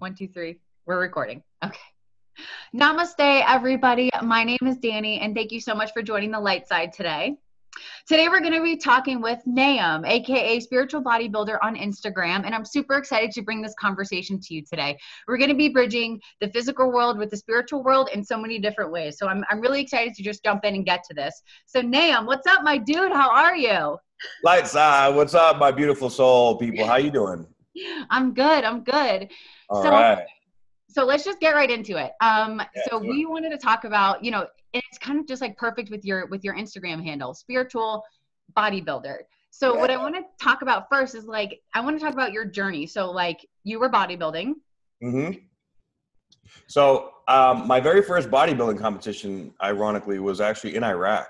One, two, three. We're recording. Okay. Namaste, everybody. My name is Danny, and thank you so much for joining the light side today. Today, we're going to be talking with Nahum, aka Spiritual Bodybuilder on Instagram, and I'm super excited to bring this conversation to you today. We're going to be bridging the physical world with the spiritual world in so many different ways. So, I'm, I'm really excited to just jump in and get to this. So, Nahum, what's up, my dude? How are you? Light side, what's up, my beautiful soul people? How you doing? I'm good. I'm good. All so, right. so let's just get right into it. Um, Yeah, so we wanted to talk about, you know, it's kind of just like perfect with your with your Instagram handle, spiritual bodybuilder. So what I want to talk about first is like I want to talk about your journey. So like you were bodybuilding. Mm-hmm. So, um, my very first bodybuilding competition, ironically, was actually in Iraq.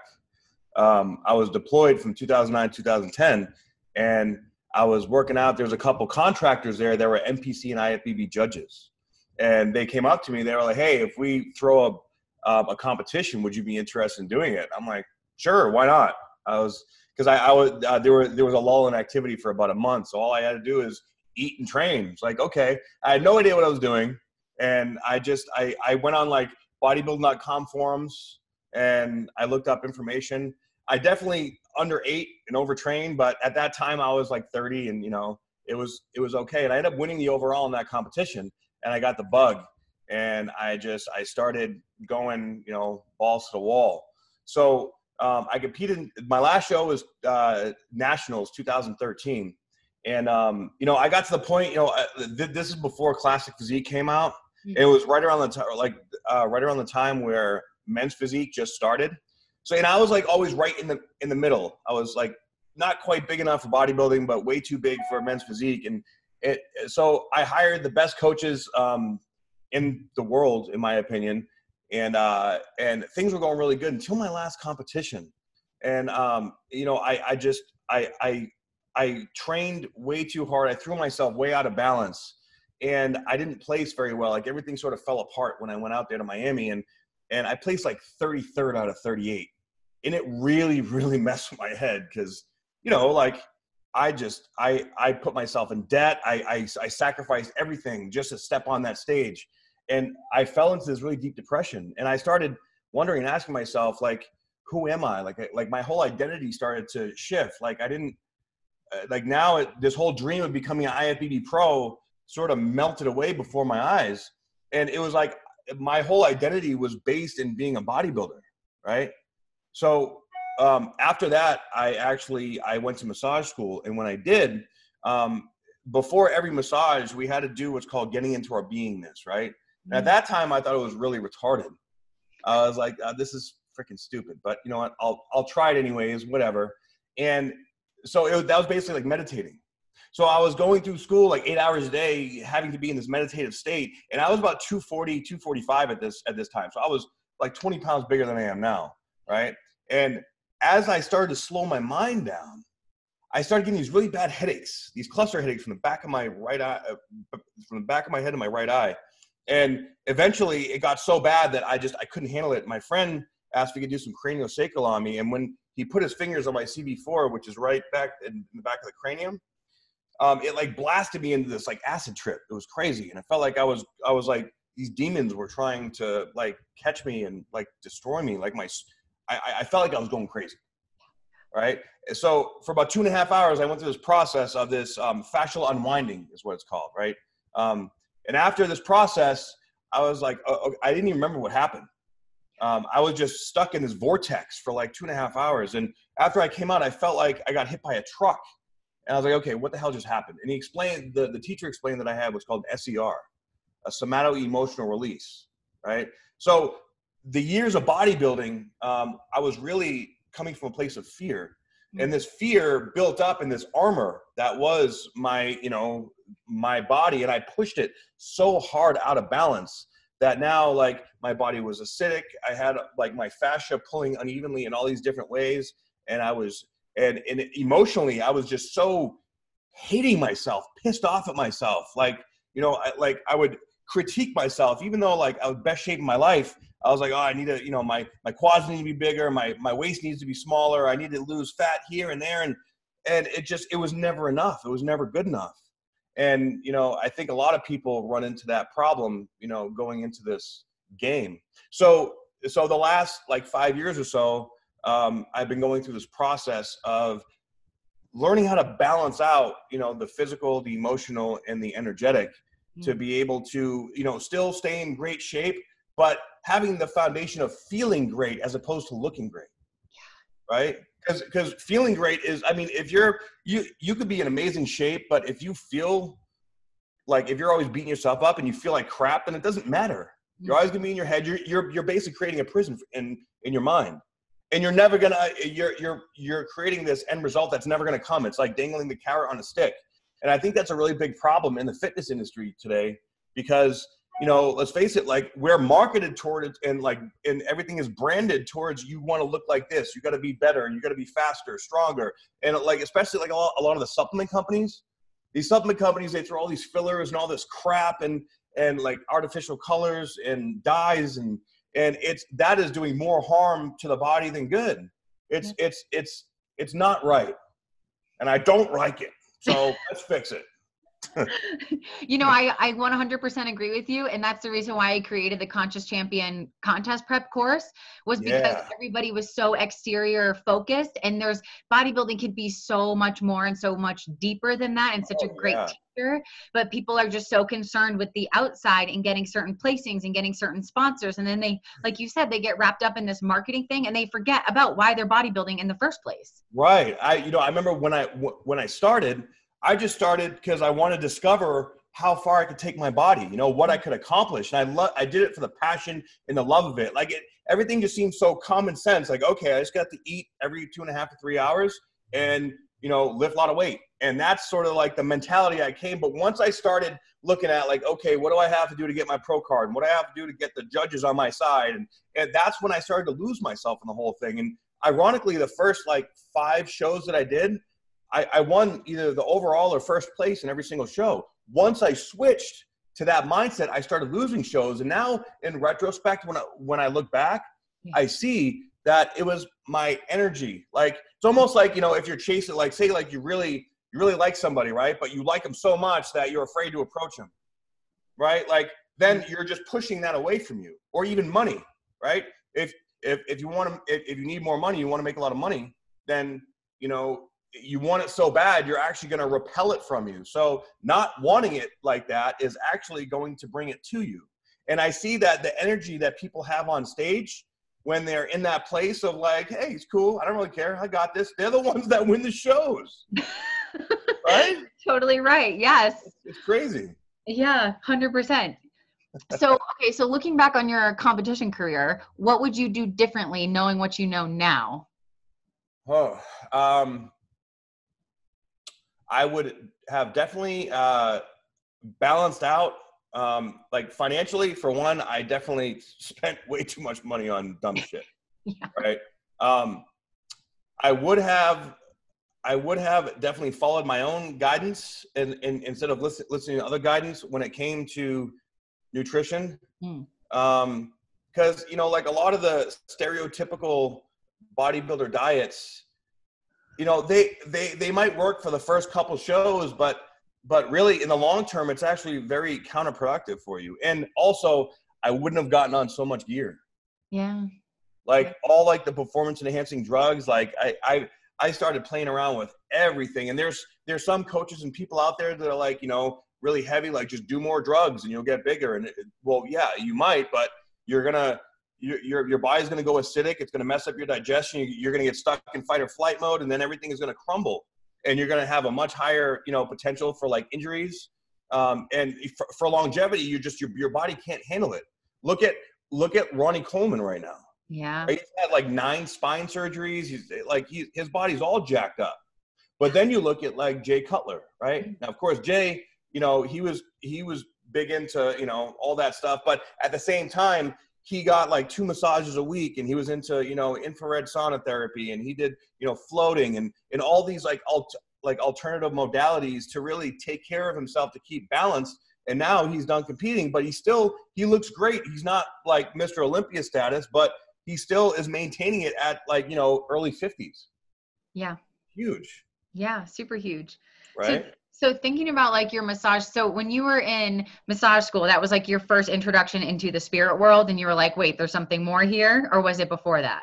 Um, I was deployed from 2009 2010, and I was working out. There was a couple contractors there that were NPC and IFBB judges, and they came up to me. They were like, "Hey, if we throw a um, a competition, would you be interested in doing it?" I'm like, "Sure, why not?" I was because I, I was uh, there were there was a lull in activity for about a month, so all I had to do is eat and train. It's like, okay, I had no idea what I was doing and I just I I went on like bodybuilding.com forums and I looked up information. I definitely underate and overtrained, but at that time I was like 30 and you know it was it was okay. And I ended up winning the overall in that competition and I got the bug and I just I started going you know balls to the wall. So um, I competed. My last show was uh, Nationals 2013, and um, you know I got to the point. You know uh, th- this is before Classic Physique came out. It was right around the time, like uh, right around the time where Men's Physique just started. So and I was like always right in the in the middle. I was like not quite big enough for bodybuilding, but way too big for Men's Physique. And it, so I hired the best coaches um, in the world, in my opinion, and uh, and things were going really good until my last competition. And um, you know, I I just I I I trained way too hard. I threw myself way out of balance and I didn't place very well. Like everything sort of fell apart when I went out there to Miami, and and I placed like 33rd out of 38, and it really really messed with my head because you know like I just I I put myself in debt. I, I I sacrificed everything just to step on that stage, and I fell into this really deep depression, and I started wondering and asking myself like who am I? Like like my whole identity started to shift. Like I didn't uh, like now it, this whole dream of becoming an IFBB pro sort of melted away before my eyes. And it was like my whole identity was based in being a bodybuilder, right? So um, after that, I actually I went to massage school, and when I did, um, before every massage, we had to do what's called getting into our beingness, right? And at that time, I thought it was really retarded. I was like, uh, this is freaking stupid, but you know what? I'll I'll try it anyways, whatever. And so it, that was basically like meditating. So I was going through school like eight hours a day, having to be in this meditative state. And I was about 240, 245 at this at this time. So I was like 20 pounds bigger than I am now. Right. And as I started to slow my mind down, I started getting these really bad headaches, these cluster headaches from the back of my right eye, uh, from the back of my head and my right eye. And eventually it got so bad that I just I couldn't handle it. My friend asked if he could do some craniosacral on me. And when he put his fingers on my CV4, which is right back in the back of the cranium, um, it like blasted me into this like acid trip. It was crazy, and I felt like I was I was like these demons were trying to like catch me and like destroy me. Like my, I, I felt like I was going crazy. Right. So for about two and a half hours, I went through this process of this um, fascial unwinding, is what it's called. Right. Um, and after this process, I was like, uh, I didn't even remember what happened. Um, I was just stuck in this vortex for like two and a half hours. And after I came out, I felt like I got hit by a truck. And I was like, okay, what the hell just happened? And he explained, the, the teacher explained that I had what's called SER, a somato emotional release, right? So the years of bodybuilding, um, I was really coming from a place of fear. And this fear built up in this armor that was my, you know, my body. And I pushed it so hard out of balance that now like my body was acidic. I had like my fascia pulling unevenly in all these different ways. And I was and, and emotionally i was just so hating myself pissed off at myself. Like you know I, like i would critique myself even though like i was best shape in my life i was like oh i need to you know my my quads need to be bigger my my waist needs to be smaller i need to lose fat here and there. And and it just it was never enough it was never good enough. And you know i think a lot of people run into that problem you know going into this game. So so the last like five years or so um, i've been going through this process of learning how to balance out you know the physical the emotional and the energetic to be able to you know still stay in great shape but having the foundation of feeling great as opposed to looking great. Right? Because because feeling great is i mean if you're you you could be in amazing shape but if you feel like if you're always beating yourself up and you feel like crap then it doesn't matter. You're always gonna be in your head. You're you're, you're basically creating a prison in in your mind and you're never gonna you're you're you're creating this end result that's never gonna come. It's like dangling the carrot on a stick. And i think that's a really big problem in the fitness industry today because you know let's face it like we're marketed toward it and like and everything is branded towards you want to look like this. You got to be better you got to be faster stronger. And like especially like a lot, a lot of the supplement companies these supplement companies they throw all these fillers and all this crap and and like artificial colors and dyes and and it's that is doing more harm to the body than good. It's it's it's it's not right. And i don't like it. So let's fix it you know, I, I 100% agree with you. And that's the reason why I created the Conscious Champion contest prep course was because Yeah. everybody was so exterior focused and there's bodybuilding could be so much more and so much deeper than that and such a Oh, great yeah. teacher. But people are just so concerned with the outside and getting certain placings and getting certain sponsors. And then they, like you said, they get wrapped up in this marketing thing and they forget about why they're bodybuilding in the first place. Right. I you know I remember when I when I started, I just started because I wanted to discover how far I could take my body. You know what I could accomplish, and I love I did it for the passion and the love of it. Like it, everything just seemed so common sense. Like okay, I just got to eat every two and a half to three hours, and you know lift a lot of weight, and that's sort of like the mentality I came. But once I started looking at like okay, what do I have to do to get my pro card, and what do I have to do to get the judges on my side, and and that's when I started to lose myself in the whole thing. And ironically, the first like five shows that I did, I, I won either the overall or first place in every single show. Once I switched to that mindset, I started losing shows. And now, in retrospect, when I, when I look back, Yeah. I see that it was my energy. Like it's almost like you know, if you're chasing, like say, like you really you really like somebody, right? But you like them so much that you're afraid to approach them, right? Like then hmm. you're just pushing that away from you, or even money, right? If if if you want to, if, if you need more money, you want to make a lot of money, then you know you want it so bad, you're actually going to repel it from you. So not wanting it like that is actually going to bring it to you. And I see that the energy that people have on stage when they're in that place of like, hey, it's cool. I don't really care. I got this. They're the ones that win the shows, right? totally right. Yes. It's crazy. Yeah, 100%. So, okay, so looking back on your competition career, what would you do differently knowing what you know now? Oh, um, I would have definitely uh, balanced out. Um, like financially, for one, I definitely spent way too much money on dumb shit. Yeah. Right. Um, I would have, I would have definitely followed my own guidance and, and instead of listen, listening to other guidance when it came to nutrition. Hmm. Um, because you know, like a lot of the stereotypical bodybuilder diets, you know, they they they might work for the first couple shows, but but really in the long term, it's actually very counterproductive for you. And also, I wouldn't have gotten on so much gear Yeah. like all like the performance enhancing drugs like I, I i started playing around with everything and there's there's some coaches and people out there that are like you know really heavy like just do more drugs and you'll get bigger and it, well yeah you might but you're gonna your your, your body's gonna go acidic it's gonna mess up your digestion You- you're gonna get stuck in fight or flight mode and then everything is gonna crumble and you're gonna have a much higher you know potential for like injuries um, and for, for longevity you just your, your body can't handle it look at look at ronnie coleman right now Yeah. He's had like nine spine surgeries. He's like he, his body's all jacked up. But then you look at like Jay Cutler, right? Now, of course, Jay, you know, he was he was big into you know all that stuff. But at the same time, he got like two massages a week, and he was into you know infrared sauna therapy, and he did you know floating and and all these like alt like alternative modalities to really take care of himself to keep balance. And now he's done competing, but he still he looks great. He's not like Mr. Olympia status, but he still is maintaining it at like you know early 50s Yeah. huge Yeah. Super huge. right So, So thinking about like your massage, so when you were in massage school, that was like your first introduction into the spirit world, and you were like, wait, there's something more here, or was it before that?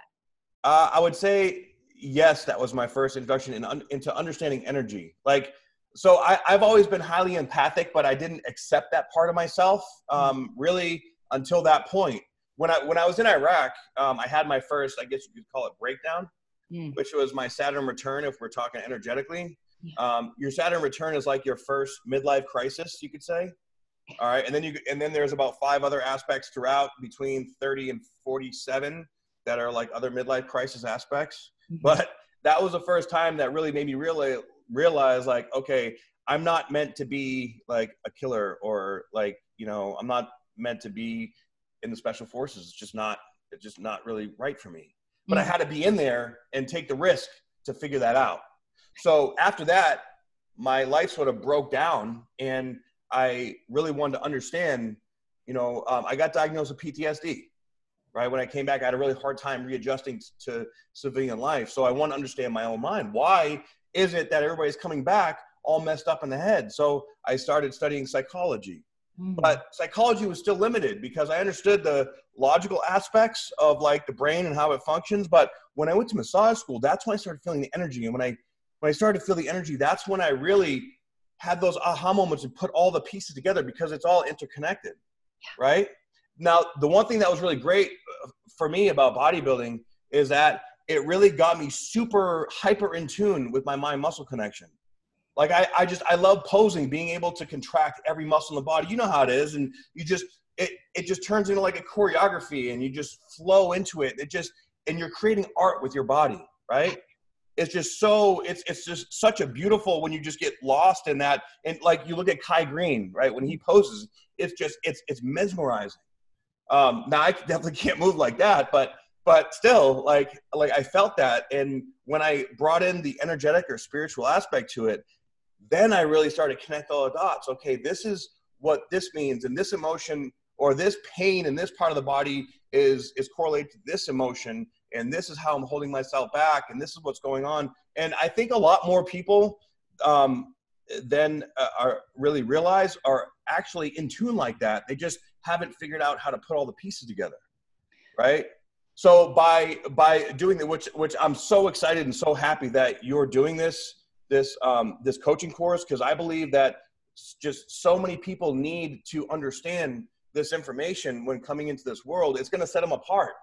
Uh, I would say yes. That was my first introduction in, un, into understanding energy. Like, so I, have always been highly empathic, but I didn't accept that part of myself um, really until that point. When I when I was in Iraq, um, I had my first, I guess you could call it breakdown, mm. which was my Saturn return. If we're talking energetically, yeah. um, your Saturn return is like your first midlife crisis, you could say. All right, and then you and then there's about five other aspects throughout between 30 and 47 that are like other midlife crisis aspects. Mm-hmm. But that was the first time that really made me really realize like, okay, I'm not meant to be like a killer or like you know I'm not meant to be in the special forces. It's just not it's just not really right for me. But I had to be in there and take the risk to figure that out. So after that, my life sort of broke down, and I really wanted to understand. You know, um, I got diagnosed with PTSD. Right when I came back, I had a really hard time readjusting to civilian life. So I want to understand my own mind. Why is it that everybody's coming back all messed up in the head? So I started studying psychology. Mm-hmm. But psychology was still limited because I understood the logical aspects of like the brain and how it functions. But when I went to massage school, that's when I started feeling the energy. And when I when I started to feel the energy, that's when I really had those aha moments and put all the pieces together because it's all interconnected. Yeah. Right? Now, the one thing that was really great uh, for me about bodybuilding is that it really got me super hyper in tune with my mind muscle connection. Like I, I just I love posing, being able to contract every muscle in the body. You know how it is, and you just it it just turns into like a choreography, and you just flow into it. It just and you're creating art with your body, right? It's just so it's it's just such a beautiful when you just get lost in that. And like you look at Kai Greene right? When he poses, it's just it's it's mesmerizing. Um, now I definitely can't move like that, but but still, like like I felt that, and when I brought in the energetic or spiritual aspect to it, then I really started connect all the dots. Okay, this is what this means, and this emotion or this pain in this part of the body is is correlated to this emotion, and this is how I'm holding myself back, and this is what's going on. And I think a lot more people um, than uh, are really realize are actually in tune like that. They just haven't figured out how to put all the pieces together, right? So by by doing that, which which I'm so excited and so happy that you're doing this this um, this coaching course because I believe that just so many people need to understand this information when coming into this world. It's going to set them apart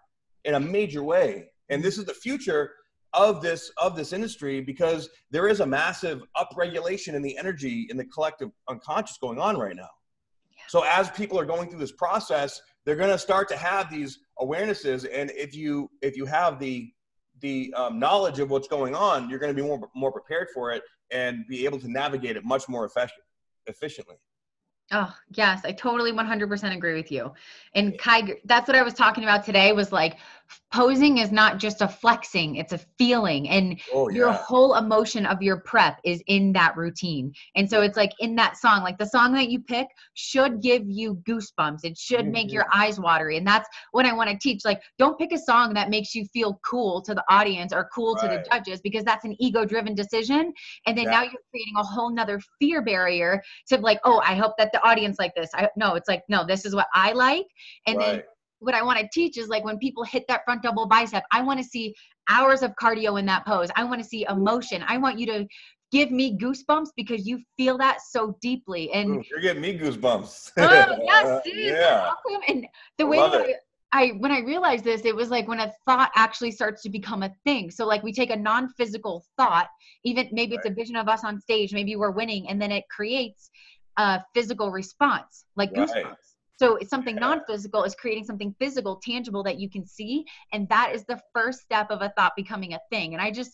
in a major way, and this is the future of this of this industry because there is a massive upregulation in the energy in the collective unconscious going on right now. So as people are going through this process, they're going to start to have these awarenesses, and if you if you have the the um, knowledge of what's going on, you're going to be more more prepared for it and be able to navigate it much more effective, efficiently. Oh, yes, I totally 100% agree with you. And Kai, that's what I was talking about today was like posing is not just a flexing, it's a feeling. And oh, yeah. your whole emotion of your prep is in that routine. And so it's like in that song, like the song that you pick should give you goosebumps. It should mm-hmm. make your eyes watery. And that's what I want to teach. Like, don't pick a song that makes you feel cool to the audience or cool right. to the judges because that's an ego driven decision. And then yeah. now you're creating a whole nother fear barrier to like, oh, I hope that the audience like this. I no, it's like, no, this is what I like. And right. then what I want to teach is like when people hit that front double bicep, I want to see hours of cardio in that pose. I want to see emotion. I want you to give me goosebumps because you feel that so deeply. And Ooh, you're getting me goosebumps. oh yes, yeah. Awesome. And the way that I, I when I realized this, it was like when a thought actually starts to become a thing. So like we take a non-physical thought, even maybe right. it's a vision of us on stage, maybe we're winning, and then it creates a physical response, like right. goosebumps. So it's something non-physical is creating something physical, tangible that you can see, and that is the first step of a thought becoming a thing. And I just,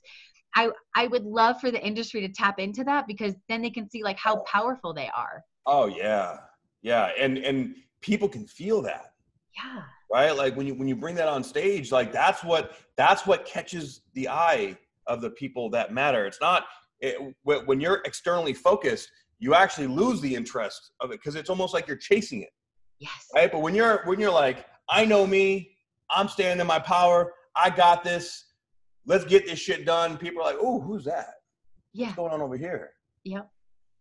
I, I would love for the industry to tap into that because then they can see like how powerful they are. Oh yeah, yeah, and and people can feel that. Yeah. Right. Like when you when you bring that on stage, like that's what that's what catches the eye of the people that matter. It's not it, when you're externally focused, you actually lose the interest of it because it's almost like you're chasing it. Yes. Right. But when you're when you're like, I know me, I'm standing in my power, I got this, let's get this shit done. People are like, oh, who's that? Yeah. What's going on over here? Yep.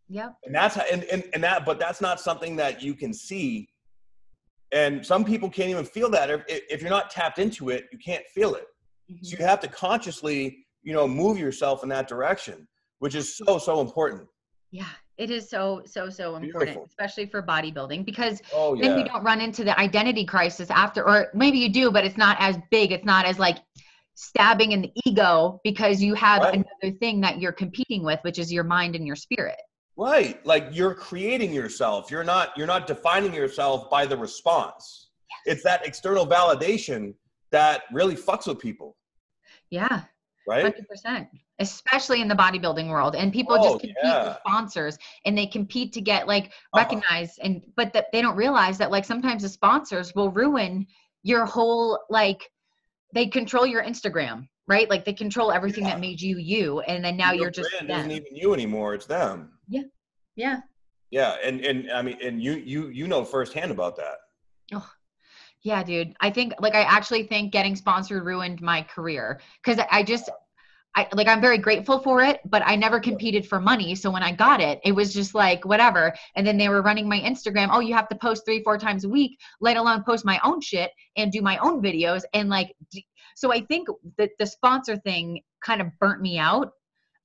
Yep. And that's how, and, and, and that, but that's not something that you can see. And some people can't even feel that. If, if you're not tapped into it, you can't feel it. Mm-hmm. So you have to consciously, you know, move yourself in that direction, which is so, so important. Yeah, it is so, so, so important, Beautiful. especially for bodybuilding because oh, yeah. then you don't run into the identity crisis after, or maybe you do, but it's not as big. It's not as like stabbing in the ego because you have right. another thing that you're competing with, which is your mind and your spirit. Right. Like you're creating yourself. You're not you're not defining yourself by the response. Yes. It's that external validation that really fucks with people. Yeah. Right? 100%. Especially in the bodybuilding world. And people oh, just compete yeah. with sponsors and they compete to get like uh-huh. recognized uh-huh. and but that they don't realize that like sometimes the sponsors will ruin your whole like they control your Instagram, right? Like they control everything yeah. that made you you and then now your you're just brand isn't even you anymore, it's them. Yeah. Yeah. Yeah, and and I mean, and you you you know firsthand about that. Oh, yeah, dude. I think like I actually think getting sponsored ruined my career because I just I like I'm very grateful for it, but I never competed for money. So when I got it, it was just like whatever. And then they were running my Instagram. Oh, you have to post three, four times a week, let alone post my own shit and do my own videos. And like, so I think that the sponsor thing kind of burnt me out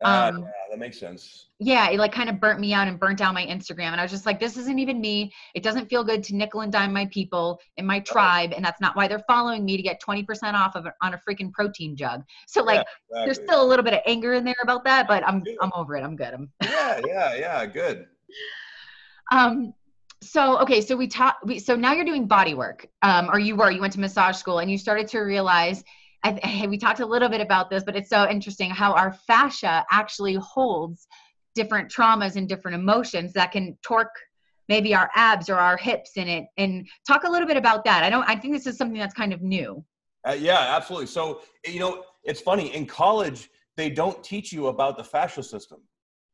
uh, um, yeah, that makes sense. Yeah, it like kind of burnt me out and burnt down my Instagram. And I was just like, this isn't even me. It doesn't feel good to nickel and dime my people in my tribe. And that's not why they're following me to get 20% off of on a freaking protein jug. So like yeah, exactly. there's still a little bit of anger in there about that, but I'm I'm over it. I'm good. I'm Yeah, yeah, yeah, good. um so okay so we talked we, so now you're doing body work um or you were you went to massage school and you started to realize I, we talked a little bit about this, but it's so interesting how our fascia actually holds different traumas and different emotions that can torque maybe our abs or our hips in it. And talk a little bit about that. I don't. I think this is something that's kind of new. Uh, yeah, absolutely. So you know, it's funny in college they don't teach you about the fascial system,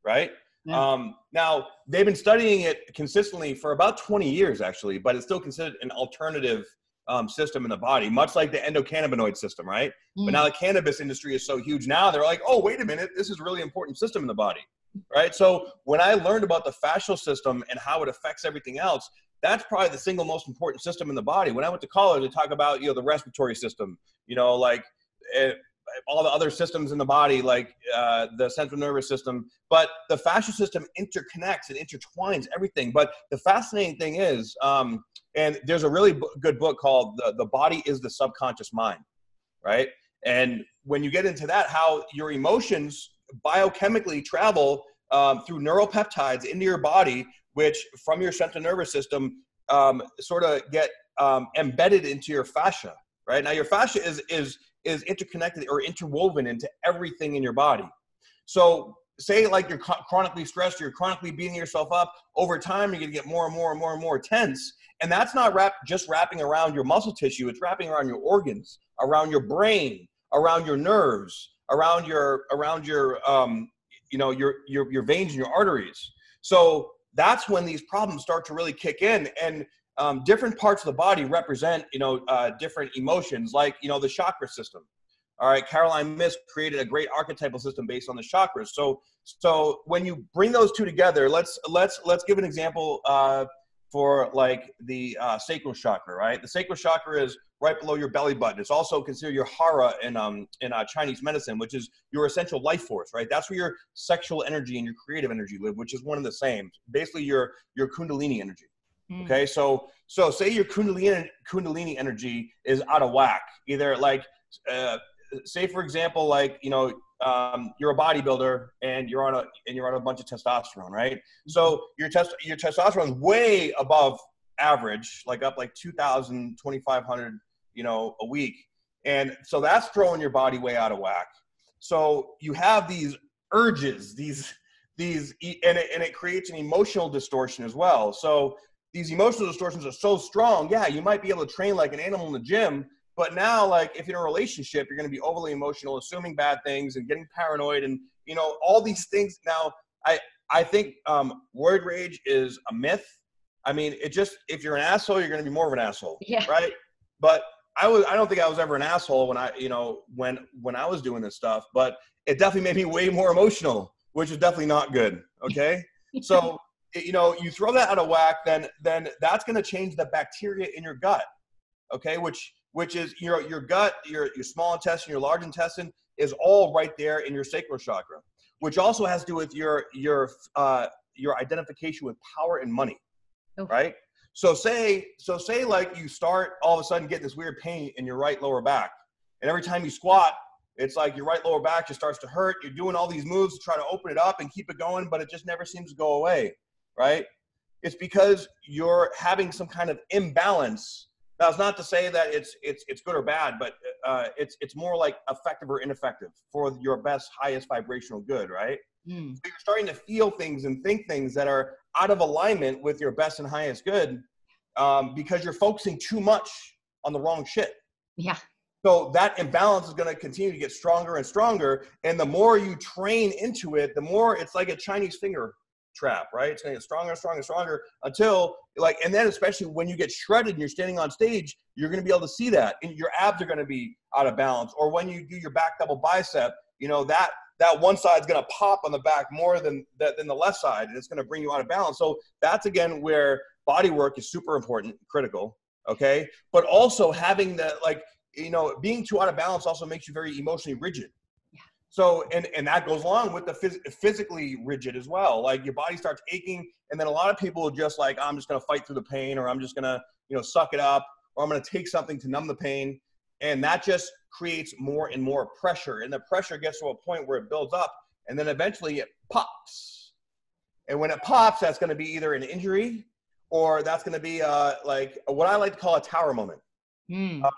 right? Yeah. Um, now they've been studying it consistently for about 20 years, actually, but it's still considered an alternative um, system in the body, much like the endocannabinoid system, right? Mm. But now the cannabis industry is so huge now, they're like, oh, wait a minute, this is really important system in the body, right? So when I learned about the fascial system and how it affects everything else, that's probably the single most important system in the body. When I went to college, they talk about you know the respiratory system, you know, like it, all the other systems in the body, like uh, the central nervous system. But the fascial system interconnects and intertwines everything. But the fascinating thing is, um, and there's a really b- good book called the, the Body is the Subconscious Mind, right? And when you get into that, how your emotions biochemically travel um, through neuropeptides into your body, which from your central nervous system um, sort of get um, embedded into your fascia, right? Now, your fascia is is is interconnected or interwoven into everything in your body. So say like you're chronically stressed, you're chronically beating yourself up. Over time, you're gonna get more and more and more and more tense, and that's not wrap just wrapping around your muscle tissue. It's wrapping around your organs, around your brain, around your nerves, around your around your um, you know your your your veins and your arteries. So that's when these problems start to really kick in, and um, different parts of the body represent, you know, uh, different emotions, like, you know, the chakra system. All right, Caroline Myss created a great archetypal system based on the chakras. So, so when you bring those two together, let's let's let's give an example uh, for like the uh, sacral chakra. Right, the sacral chakra is right below your belly button. It's also considered your hara in um in uh, Chinese medicine, which is your essential life force. Right, that's where your sexual energy and your creative energy live, which is one of the same. Basically, your your kundalini energy. Mm. Okay, so so say your kundalini kundalini energy is out of whack. Either like uh, say for example, like you know um, you're a bodybuilder and you're on a and you're on a bunch of testosterone, right? Mm-hmm. So your test your testosterone is way above average, like up like 2,000, 2,500, you know, a week, and so that's throwing your body way out of whack. So you have these urges, these these and it, and it creates an emotional distortion as well. So these emotional distortions are so strong. Yeah, you might be able to train like an animal in the gym, but now, like if you're in a relationship, you're going to be overly emotional, assuming bad things, and getting paranoid, and you know all these things. Now, I I think um, roid rage is a myth. I mean, it just if you're an asshole, you're going to be more of an asshole, yeah. right? But I was I don't think I was ever an asshole when I you know when when I was doing this stuff, but it definitely made me way more emotional, which is definitely not good. Okay. So you know, you throw that out of whack, then then that's going to change the bacteria in your gut. Okay, which which is your your gut, your your small intestine, your large intestine is all right there in your sacral chakra, which also has to do with your your uh, your identification with power and money, oh. right? So say so say like you start all of a sudden getting this weird pain in your right lower back, and every time you squat, it's like your right lower back just starts to hurt. You're doing all these moves to try to open it up and keep it going, but it just never seems to go away right? It's because you're having some kind of imbalance. Now, it's not to say that it's it's it's good or bad, but uh, it's it's more like effective or ineffective for your best, highest vibrational good, right? Mm. So you're starting to feel things and think things that are out of alignment with your best and highest good um, because you're focusing too much on the wrong shit. Yeah. So that imbalance is going to continue to get stronger and stronger. And the more you train into it, the more it's like a Chinese finger trap, right? It's going to get stronger and stronger and stronger until like, and then especially when you get shredded and you're standing on stage, you're going to be able to see that, and your abs are going to be out of balance. Or when you do your back double bicep, you know that that one side's going to pop on the back more than than the left side, and it's going to bring you out of balance. So that's again where body work is super important, critical. Okay, but also having the like you know being too out of balance also makes you very emotionally rigid so, and, and that goes along with the phys- physically rigid as well. Like your body starts aching, and then a lot of people are just like, I'm just going to fight through the pain, or I'm just going to, you know, suck it up, or I'm going to take something to numb the pain. And that just creates more and more pressure. And the pressure gets to a point where it builds up, and then eventually it pops. And when it pops, that's going to be either an injury or that's going to be uh, like what I like to call a tower moment. Mm. Um,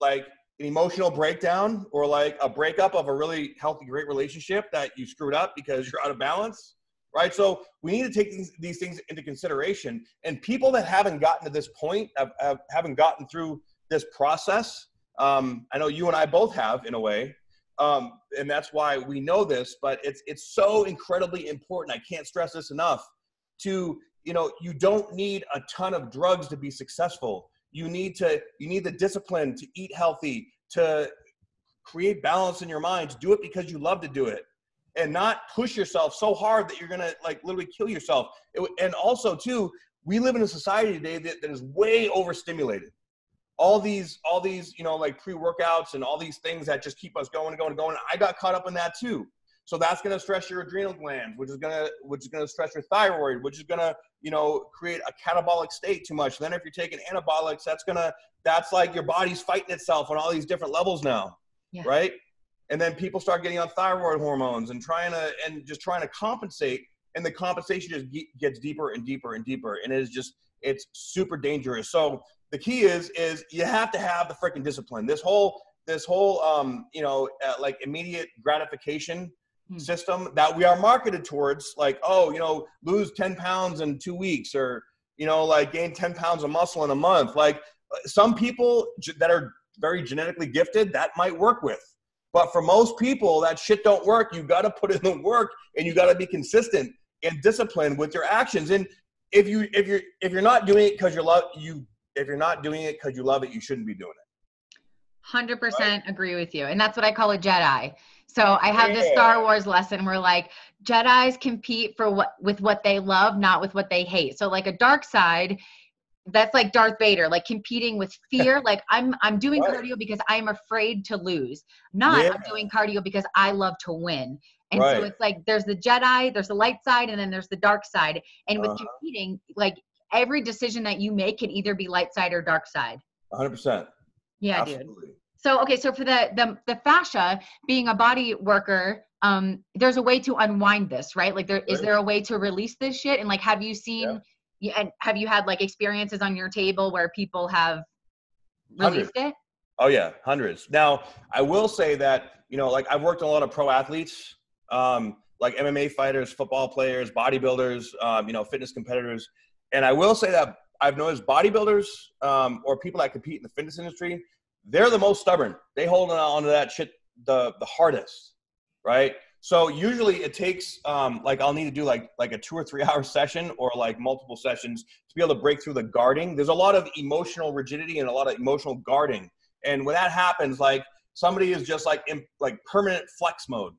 like an emotional breakdown or like a breakup of a really healthy, great relationship that you screwed up because you're out of balance, right? So we need to take these, these things into consideration. And people that haven't gotten to this point, have, have, haven't gotten through this process, um, I know you and I both have in a way, um, and that's why we know this. But it's it's so incredibly important. I can't stress this enough. To you know, you don't need a ton of drugs to be successful you need to you need the discipline to eat healthy to create balance in your mind do it because you love to do it. And not push yourself so hard that you're gonna like literally kill yourself. It, and also too we live in a society today that, that is way overstimulated. All these all these you know like pre-workouts and all these things that just keep us going and going and going. I got caught up in that too so that's going to stress your adrenal glands, which is going to which is going to stress your thyroid, which is going to you know create a catabolic state too much. Then if you're taking anabolics, that's gonna that's like your body's fighting itself on all these different levels now, yeah. right? And then people start getting on thyroid hormones and trying to and just trying to compensate, and the compensation just gets deeper and deeper and deeper, and it is just it's super dangerous. So the key is is you have to have the freaking discipline. This whole this whole um, you know uh, like immediate gratification Hmm. system that we are marketed towards like oh you know lose 10 pounds in two weeks or you know like gain 10 pounds of muscle in a month. Like some people that are very genetically gifted that might work with. But for most people that shit don't work. You got to put in the work and you got to be consistent and disciplined with your actions. And if you if you're if you're not doing it because you love you if you're not doing it because you love it you shouldn't be doing it. 100% right? agree with you. And that's what i call a jedi so I have yeah. this Star Wars lesson where like Jedi's compete for what with what they love, not with what they hate. So like a dark side, that's like Darth Vader, like competing with fear. like I'm I'm doing right. cardio because I'm afraid to lose. Not yeah. I'm doing cardio because I love to win. And right. so it's like there's the Jedi, there's the light side, and then there's the dark side. And with uh-huh. competing, like every decision that you make can either be light side or dark side. 100%. Yeah, Absolutely. dude. So okay, so for the the the fascia being a body worker, um, there's a way to unwind this, right? Like there right. is there a way to release this shit? And like have you seen yeah. and have you had like experiences on your table where people have released hundreds. it? Oh yeah, hundreds. Now I will say that, you know, like I've worked a lot of pro athletes, um, like MMA fighters, football players, bodybuilders, um, you know, fitness competitors. And I will say that I've noticed bodybuilders um, or people that compete in the fitness industry, they're the most stubborn. They hold on to that shit the the hardest, right? So usually it takes um, like I'll need to do like like a two or three hour session or like multiple sessions to be able to break through the guarding. There's a lot of emotional rigidity and a lot of emotional guarding, and when that happens, like somebody is just like in like permanent flex mode,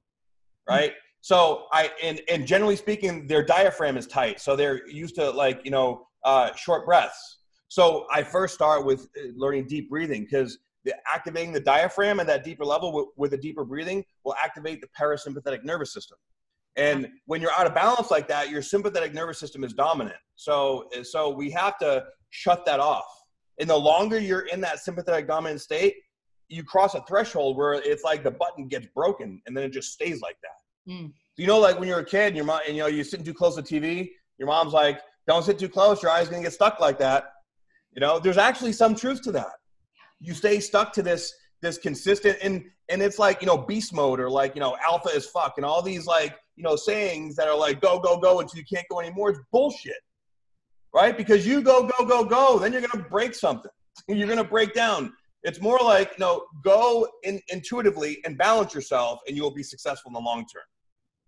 right? Mm-hmm. So I and and generally speaking, their diaphragm is tight, so they're used to like you know uh, short breaths. So I first start with uh, learning deep breathing because activating the diaphragm at that deeper level with, with a deeper breathing will activate the parasympathetic nervous system. And when you're out of balance like that, your sympathetic nervous system is dominant. So, so we have to shut that off. And the longer you're in that sympathetic dominant state, you cross a threshold where it's like the button gets broken and then it just stays like that. Mm. You know, like when you're a kid and your mom, and you know, you're sitting too close to TV, your mom's like, don't sit too close, your eye's gonna get stuck like that. You know, there's actually some truth to that. You stay stuck to this this consistent and and it's like you know beast mode or like you know alpha is fuck and all these like you know sayings that are like go go go until you can't go anymore. It's bullshit right? Because you go go go go then you're gonna break something. You're gonna break down. It's more like you know go in, intuitively and balance yourself and you will be successful in the long term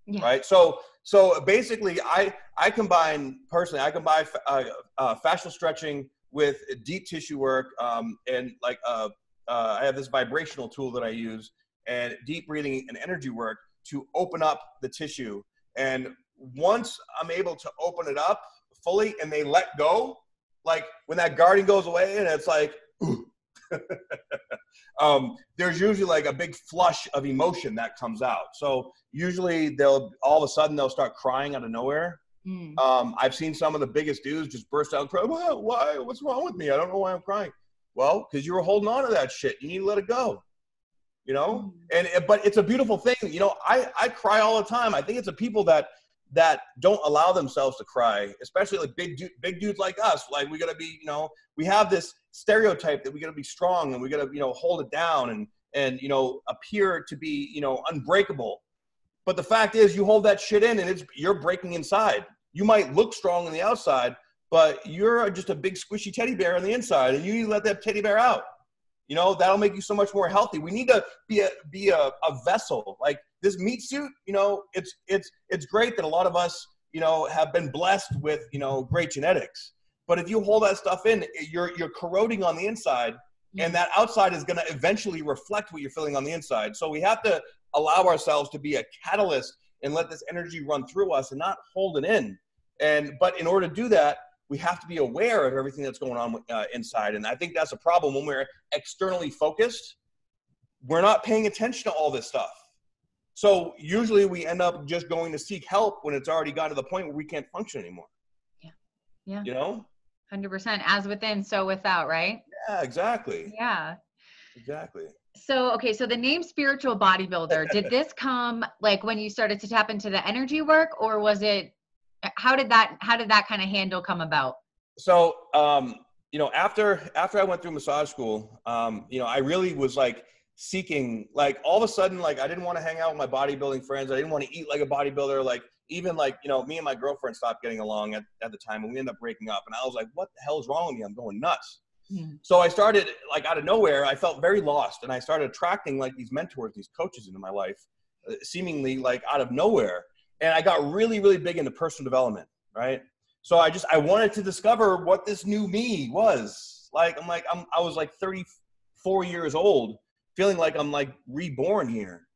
yeah. right? So so basically i i combine personally i combine uh, uh, fascial stretching with deep tissue work um, and like uh, uh, I have this vibrational tool that I use and deep breathing and energy work to open up the tissue. And once I'm able to open it up fully and they let go, like when that guarding goes away and it's like, um, there's usually like a big flush of emotion that comes out. So usually they'll all of a sudden they'll start crying out of nowhere. Mm. Um, I've seen some of the biggest dudes just burst out and cry. Why? Why? What's wrong with me? I don't know why I'm crying. Well, because you were holding on to that shit. You need to let it go. You know, mm. and but it's a beautiful thing. You know, I I cry all the time. I think it's the people that that don't allow themselves to cry, especially like big big dudes like us. Like we gotta be, you know, we have this stereotype that we gotta be strong and we gotta, you know, hold it down and and you know appear to be, you know, unbreakable. But the fact is, you hold that shit in and it's you're breaking inside. You might look strong on the outside, but you're just a big squishy teddy bear on the inside and you need to let that teddy bear out. You know that'll make you so much more healthy. We need to be a be a, a vessel. Like this meat suit you know it's it's it's great that a lot of us you know have been blessed with you know great genetics. But if you hold that stuff in you're you're corroding on the inside and mm-hmm. that outside is going to eventually reflect what you're feeling on the inside. So we have to allow ourselves to be a catalyst and let this energy run through us and not hold it in and but in order to do that we have to be aware of everything that's going on uh, inside. And I think that's a problem when we're externally focused. We're not paying attention to all this stuff. So usually we end up just going to seek help when it's already gotten to the point where we can't function anymore. Yeah. Yeah. You know? 100% as within, so without, right? Yeah, exactly. Yeah. Exactly. So, okay, so the name spiritual bodybuilder, did this come like when you started to tap into the energy work or was it how did that how did that kind of handle come about? So um you know after after i went through massage school um you know i really was like seeking like all of a sudden like i didn't want to hang out with my bodybuilding friends. I didn't want to eat like a bodybuilder. Like even like you know me and my girlfriend stopped getting along at, at the time and we ended up breaking up and i was like what the hell is wrong with me? I'm going nuts. Mm. so i started like out of nowhere i felt very lost and i started attracting like these mentors these coaches into my life uh, seemingly like out of nowhere and I got really, really big into personal development, right? So I just I wanted to discover what this new me was. Like I'm like I'm I was like 34 years old, feeling like I'm like reborn here,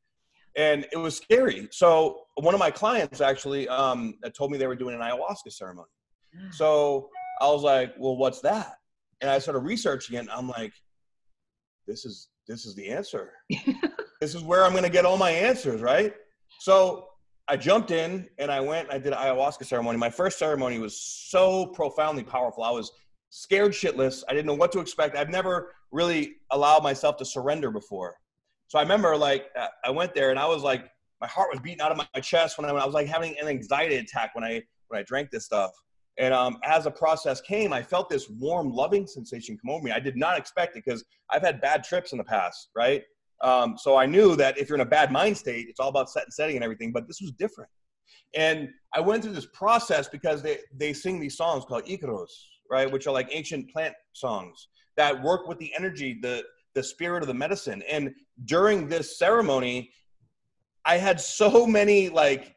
and it was scary. So one of my clients actually um, told me they were doing an ayahuasca ceremony. So I was like, well, what's that? And I started researching it. And I'm like, this is this is the answer. this is where I'm going to get all my answers, right? So I jumped in and I went. I did an ayahuasca ceremony. My first ceremony was so profoundly powerful. I was scared shitless. I didn't know what to expect. I've never really allowed myself to surrender before. So I remember like uh, I went there and I was like my heart was beating out of my chest when I, when I was like having an anxiety attack when I when I drank this stuff. And um, as the process came, I felt this warm, loving sensation come over me. I did not expect it because I've had bad trips in the past, right? Um, so I knew that if you're in a bad mind state, it's all about set and setting and everything, but this was different. And I went through this process because they, they sing these songs called Icaros, right? Which are like ancient plant songs that work with the energy, the, the spirit of the medicine. And during this ceremony, I had so many like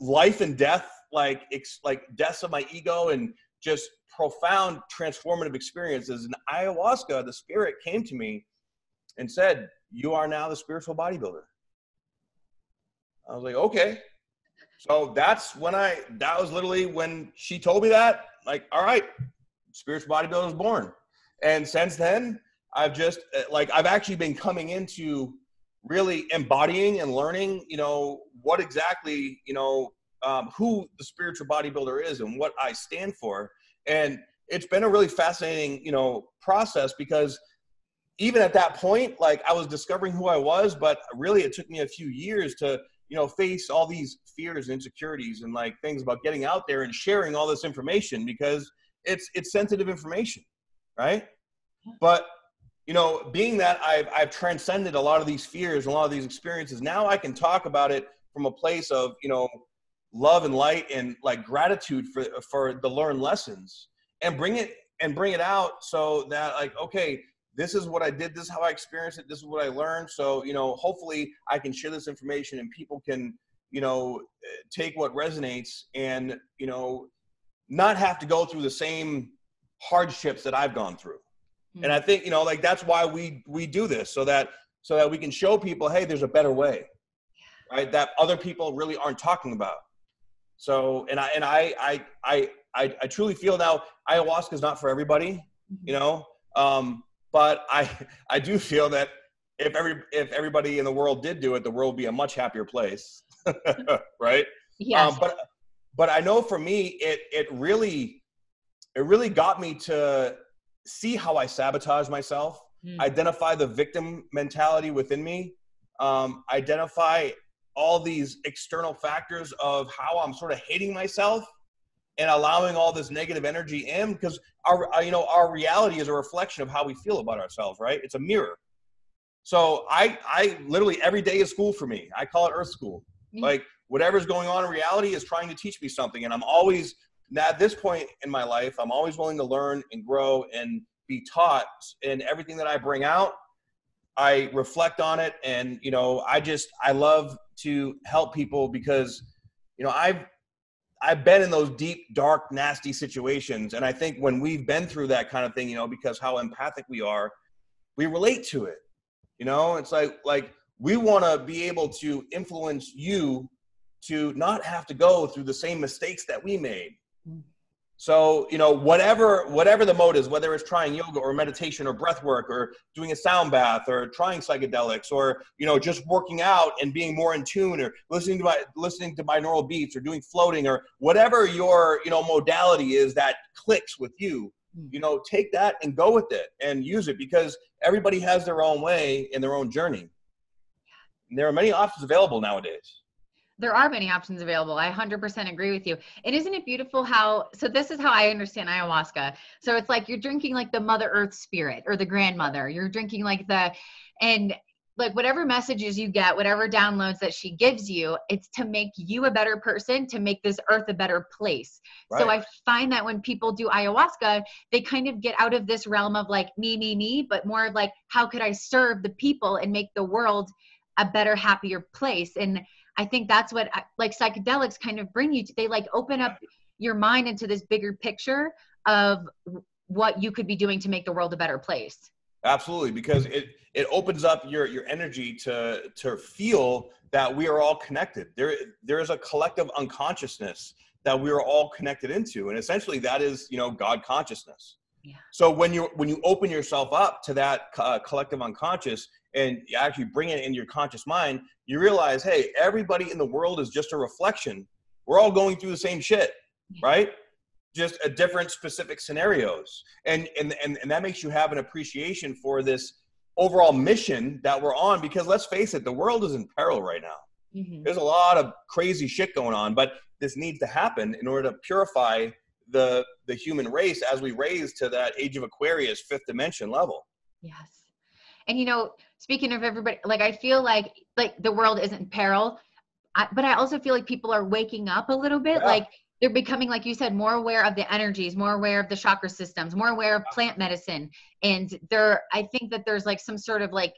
life and death, like, ex, like deaths of my ego and just profound transformative experiences. And ayahuasca, the spirit came to me and said, you are now the spiritual bodybuilder. I was like, okay. So that's when I, that was literally when she told me that, like, all right, spiritual bodybuilder is born. And since then, I've just, uh, like, I've actually been coming into really embodying and learning, you know, what exactly, you know, um, who the spiritual bodybuilder is and what I stand for. And it's been a really fascinating, you know, process because even at that point, like I was discovering who I was, but really it took me a few years to, you know, face all these fears and insecurities and like things about getting out there and sharing all this information because it's it's sensitive information, right? But you know, being that I've I've transcended a lot of these fears, and a lot of these experiences, now I can talk about it from a place of, you know, love and light and like gratitude for for the learned lessons and bring it and bring it out so that like okay this is what i did this is how i experienced it this is what i learned so you know hopefully i can share this information and people can you know take what resonates and you know not have to go through the same hardships that i've gone through mm-hmm. and i think you know like that's why we we do this so that so that we can show people hey there's a better way right that other people really aren't talking about so, and I and I I I I, I truly feel now ayahuasca is not for everybody, you mm-hmm. know. Um, but I I do feel that if every if everybody in the world did do it, the world would be a much happier place, right? Yes. Um, but but I know for me, it it really it really got me to see how I sabotage myself, mm. identify the victim mentality within me, um, identify all these external factors of how I'm sort of hating myself and allowing all this negative energy in because our uh, you know our reality is a reflection of how we feel about ourselves right? It's a mirror. So i i literally every day is school for me. I call it earth school. Mm-hmm. like whatever's going on in reality is trying to teach me something and i'm always now at this point in my life i'm always willing to learn and grow and be taught and everything that i bring out. I reflect on it and you know i just i love to help people because you know I've I've been in those deep, dark, nasty situations, and I think when we've been through that kind of thing, you know, because how empathic we are, we relate to it. You know, it's like like we want to be able to influence you to not have to go through the same mistakes that we made. Mm. So, you know, whatever whatever the mode is, whether it's trying yoga or meditation or breath work or doing a sound bath or trying psychedelics or, you know, just working out and being more in tune or listening to my listening to binaural beats or doing floating or whatever your, you know, modality is that clicks with you, hmm. you know, take that and go with it and use it because everybody has their own way in their own journey. And there are many options available nowadays there are many options available. I 100% agree with you. And isn't it beautiful how, so this is how I understand ayahuasca. So it's like you're drinking like the Mother Earth spirit or the grandmother. You're drinking like the, and like whatever messages you get, whatever downloads that she gives you, it's to make you a better person, to make this earth a better place. Right. So I find that when people do ayahuasca, they kind of get out of this realm of like me, me, me, but more of like how could I serve the people and make the world a better, happier place? And I think that's what like psychedelics kind of bring you to. They like open up your mind into this bigger picture of what you could be doing to make the world a better place. Absolutely, because it it opens up your your energy to to feel that we are all connected. There there is a collective unconsciousness that we are all connected into, and essentially that is you know God consciousness. Yeah. So when you when you open yourself up to that uh, collective unconscious and you actually bring it into your conscious mind, you realize, hey, everybody in the world is just a reflection. We're all going through the same shit, right? Just a different specific scenarios. And, and, and, and that makes you have an appreciation for this overall mission that we're on because let's face it, the world is in peril right now. Mm-hmm. There's a lot of crazy shit going on, but this needs to happen in order to purify the the human race as we raise to that age of Aquarius fifth dimension level. Yes. And you know, speaking of everybody, like I feel like like the world isn't in peril, I, but I also feel like people are waking up a little bit. Yeah. Like they're becoming, like you said, more aware of the energies, more aware of the chakra systems, more aware of plant medicine, and there. I think that there's like some sort of like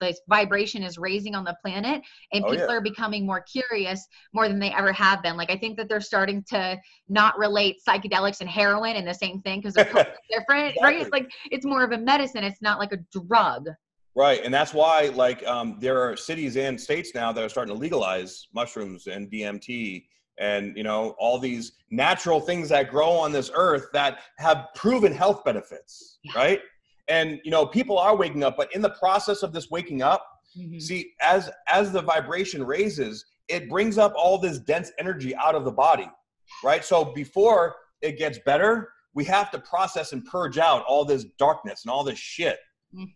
this vibration is raising on the planet, and oh, people yeah. are becoming more curious more than they ever have been. Like I think that they're starting to not relate psychedelics and heroin in the same thing because they're different, exactly. right? It's like it's more of a medicine. It's not like a drug. Right, and that's why like um, there are cities and states now that are starting to legalize mushrooms and DMT and you know all these natural things that grow on this earth that have proven health benefits yeah. right and you know people are waking up but in the process of this waking up mm-hmm. see as as the vibration raises it brings up all this dense energy out of the body right so before it gets better we have to process and purge out all this darkness and all this shit.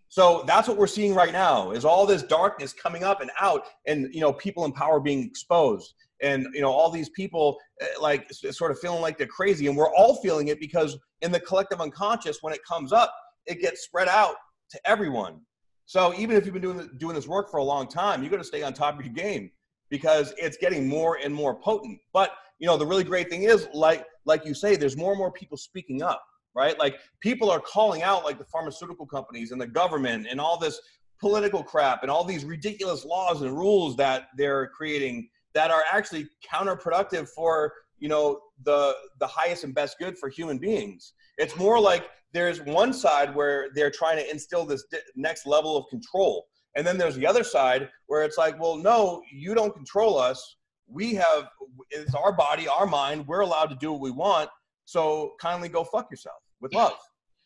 So that's what we're seeing right now is all this darkness coming up and out and you know people in power being exposed and you know all these people eh, like sort of feeling like they're crazy. And we're all feeling it because in the collective unconscious when it comes up it gets spread out to everyone. So even if you've been doing doing this work for a long time you got to stay on top of your game because it's getting more and more potent. But you know the really great thing is like like you say there's more and more people speaking up right? Like people are calling out like the pharmaceutical companies and the government and all this political crap and all these ridiculous laws and rules that they're creating that are actually counterproductive for you know the the highest and best good for human beings. It's more like there's one side where they're trying to instill this next level of control and then there's the other side where it's like well no you don't control us. We have it's our body our mind. We're allowed to do what we want. So kindly go fuck yourself with love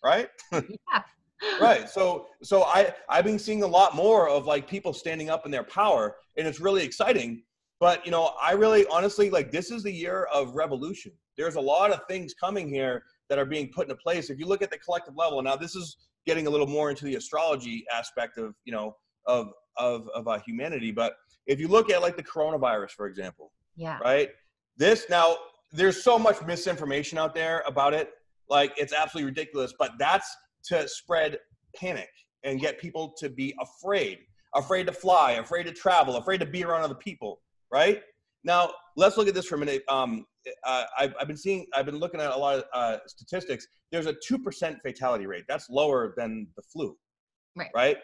right yeah. right so so i i've been seeing a lot more of like people standing up in their power and it's really exciting but you know, I really honestly like this is the year of revolution. There's a lot of things coming here that are being put into place. If you look at the collective level, now this is getting a little more into the astrology aspect of you know of of of uh, humanity. But if you look at like the coronavirus, for example, yeah, right. This now there's so much misinformation out there about it. Like it's absolutely ridiculous. But that's to spread panic and get people to be afraid, afraid to fly, afraid to travel, afraid to be around other people right? Now, let's look at this for a minute. Um, uh, I've, I've, been seeing, I've been looking at a lot of uh, statistics. There's a 2% fatality rate. That's lower than the flu, right? Right?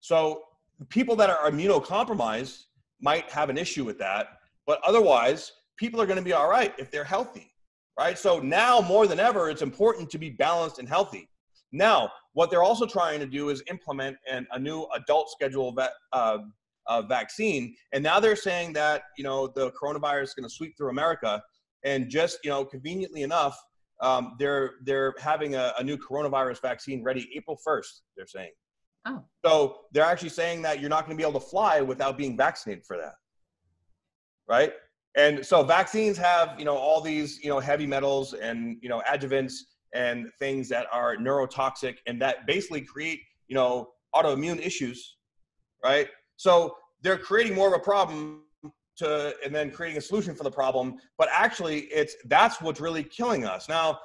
So people that are immunocompromised might have an issue with that, but otherwise, people are going to be all right if they're healthy, right? So now more than ever, it's important to be balanced and healthy. Now, what they're also trying to do is implement an, a new adult schedule uh, uh, vaccine. And now they're saying that, you know, the coronavirus is going to sweep through America. And just, you know, conveniently enough, um, they're, they're having a, a new coronavirus vaccine ready April 1st, they're saying. Oh. So they're actually saying that you're not going to be able to fly without being vaccinated for that. Right? And so vaccines have, you know, all these, you know, heavy metals and, you know, adjuvants and things that are neurotoxic and that basically create, you know, autoimmune issues, right? So they're creating more of a problem to and then creating a solution for the problem. But actually it's that's what's really killing us. Now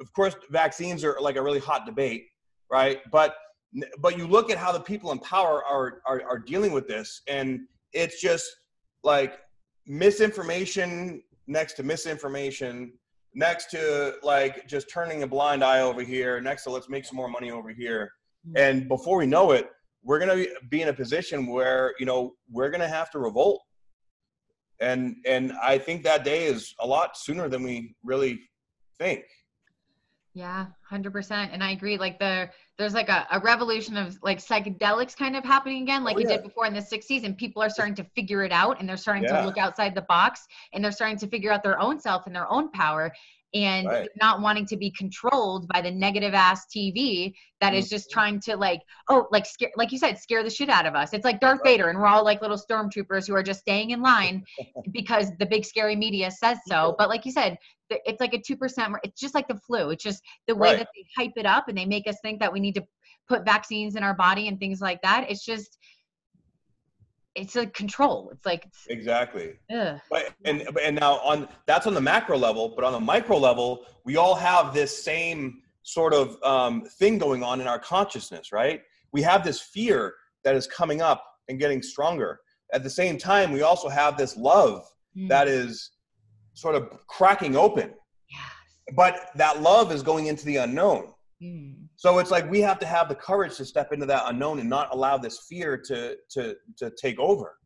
of course vaccines are like a really hot debate right? But but you look at how the people in power are are, are dealing with this and it's just like misinformation next to misinformation next to like just turning a blind eye over here next to let's make some more money over here. Hmm. and before we know it we're going to be in a position where you know we're going to have to revolt. And and i think that day is a lot sooner than we really think. Yeah 100% and i agree like the there's like a, a revolution of like psychedelics kind of happening again like oh, yeah. it did before in the 60s and people are starting to figure it out and they're starting yeah. to look outside the box and they're starting to figure out their own self and their own power and right. not wanting to be controlled by the negative ass TV that is just mm-hmm. trying to like, oh, like scare, like you said, scare the shit out of us. It's like Darth right. Vader, and we're all like little stormtroopers who are just staying in line because the big scary media says so. But like you said, it's like a two percent. It's just like the flu. It's just the way right. that they hype it up and they make us think that we need to put vaccines in our body and things like that. It's just it's a control. It's like it's, exactly. But and and now on that's on the macro level, but on the micro level, we all have this same sort of um, thing going on in our consciousness, right? We have this fear that is coming up and getting stronger. At the same time, we also have this love mm. that is sort of cracking open. Yes. But that love is going into the unknown. Mm. So it's like we have to have the courage to step into that unknown and not allow this fear to to to take over.